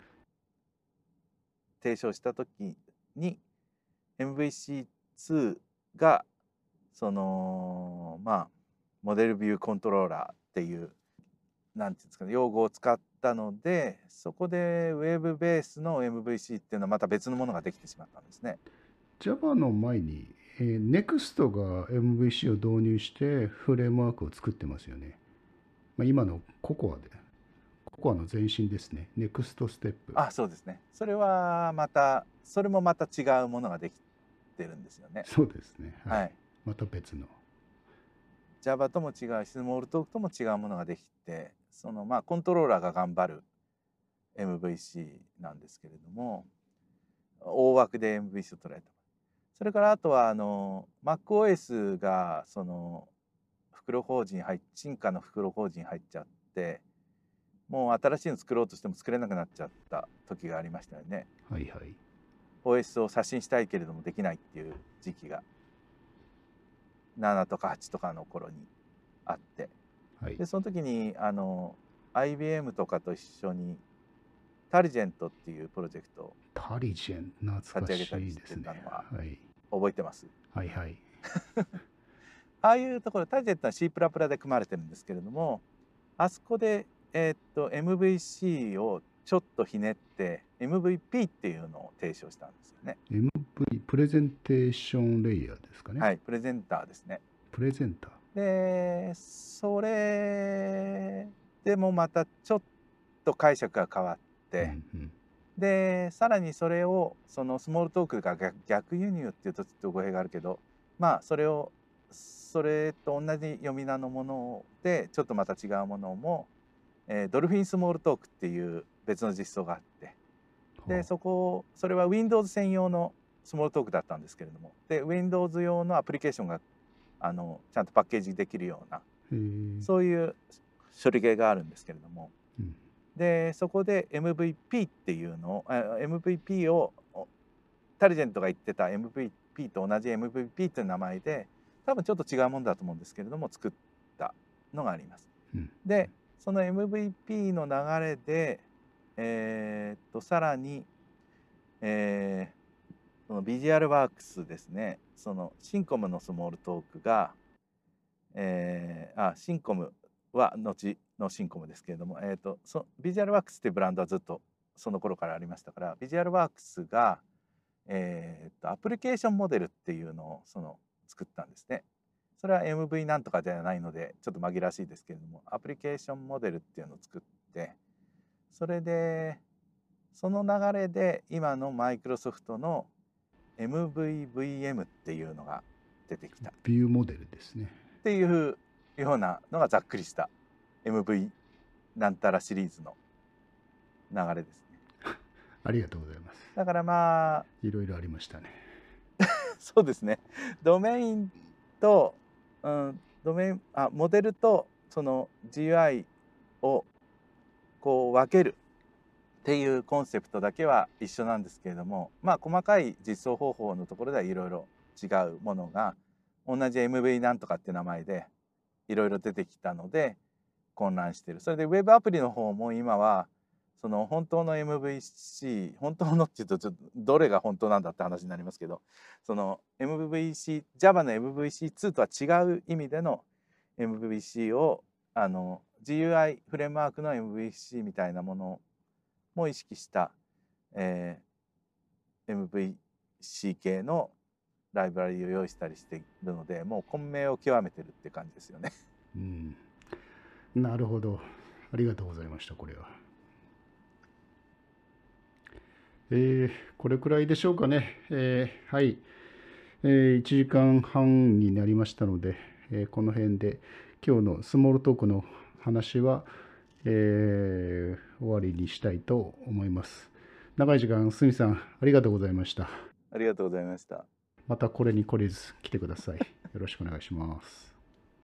S2: 提唱したときに MVC2 がそのまあモデルビューコントローラーっていうなんていうんですかね用語を使ったのでそこでウェブベースの MVC っていうのはまた別のものができてしまったんですね。
S1: Java の前に、えー、NEXT が MVC を導入してフレームワークを作ってますよね。まあ、今の COCOA で。COCOA の前身ですね。NEXT ステップ。
S2: あ、そうですね。それはまた、それもまた違うものができてるんですよね。
S1: そうですね。はい。はい、また別の。
S2: Java とも違うし、スモールトークとも違うものができて、そのまあコントローラーが頑張る MVC なんですけれども、大枠で MVC を捉えた。それからあとはあの MacOS がその袋法人入っ進化の袋法人入っちゃってもう新しいの作ろうとしても作れなくなっちゃった時がありましたよね。
S1: はいはい。
S2: OS を刷新したいけれどもできないっていう時期が7とか8とかの頃にあって、はい、でその時にあの IBM とかと一緒にタリジェントっていうプロジェクトを
S1: タリジェン懐かしいですね。
S2: はい。覚えてます？
S1: はいはい。
S2: ああいうところターゲットは C++ で組まれてるんですけれどもあそこで、えー、っと MVC をちょっとひねって MVP っていうのを提唱したんですよね。
S1: MV プレゼンテーションレイヤーですかね。
S2: はいプレゼンターですね。
S1: プレゼンター。
S2: でそれでもまたちょっと解釈が変わって、うんうん。でさらにそれをそのスモールトークが逆輸入っていうとちょっと語弊があるけどまあそれをそれと同じ読み名のものでちょっとまた違うものも、えー、ドルフィンスモールトークっていう別の実装があって。でそこそれは Windows 専用のスモールトークだったんですけれども。で Windows 用のアプリケーションがあのちゃんとパッケージできるようなそういう処理系があるんですけれども。でそこで MVP っていうのを MVP をタリジェントが言ってた MVP と同じ MVP という名前で多分ちょっと違うものだと思うんですけれども作ったのがあります。うん、でその MVP の流れでえーっとさらに、えーそのビジュアルワークスですねそのシンコムのスモールトークが、えーあシンコムは後のシンコムですけれども、えー、とそビジュアルワークスっていうブランドはずっとその頃からありましたからビジュアルワークスが、えー、とアプリケーションモデルっていうのをその作ったんですね。それは MV なんとかではないのでちょっと紛らわしいですけれどもアプリケーションモデルっていうのを作ってそれでその流れで今のマイクロソフトの MVVM っていうのが出てきたっ
S1: ビューモデルですね。
S2: ていうようなのがざっくりした MV なんたらシリーズの流れですね。
S1: ありがとうございます。
S2: だからまあ
S1: いろいろありましたね。
S2: そうですねドメインと、うん、ドメインあモデルとその GUI をこう分けるっていうコンセプトだけは一緒なんですけれどもまあ細かい実装方法のところではいろいろ違うものが同じ MV なんとかって名前でいろいろ出てきたので混乱してる。それでウェブアプリの方も今はその本当の MVC 本当のっていうとちょっとどれが本当なんだって話になりますけどその MVC Java の MVC2 とは違う意味での MVC をあの GUI フレームワークの MVC みたいなものも意識した、えー MVC 系のライブラリを用意したりしているのでもう混迷を極めてるって感じですよね。
S1: うん。なるほど。ありがとうございました、これは。えーこれくらいでしょうかね。えーはい。え1時間半になりましたので、えーこの辺で今日のスモールトークの話は、えー終わりにしたいと思います。長い時間、すみさん、ありがとうございました。
S2: ありがとうございました。
S1: またこれに懲りず来てください。よろしくお願いします。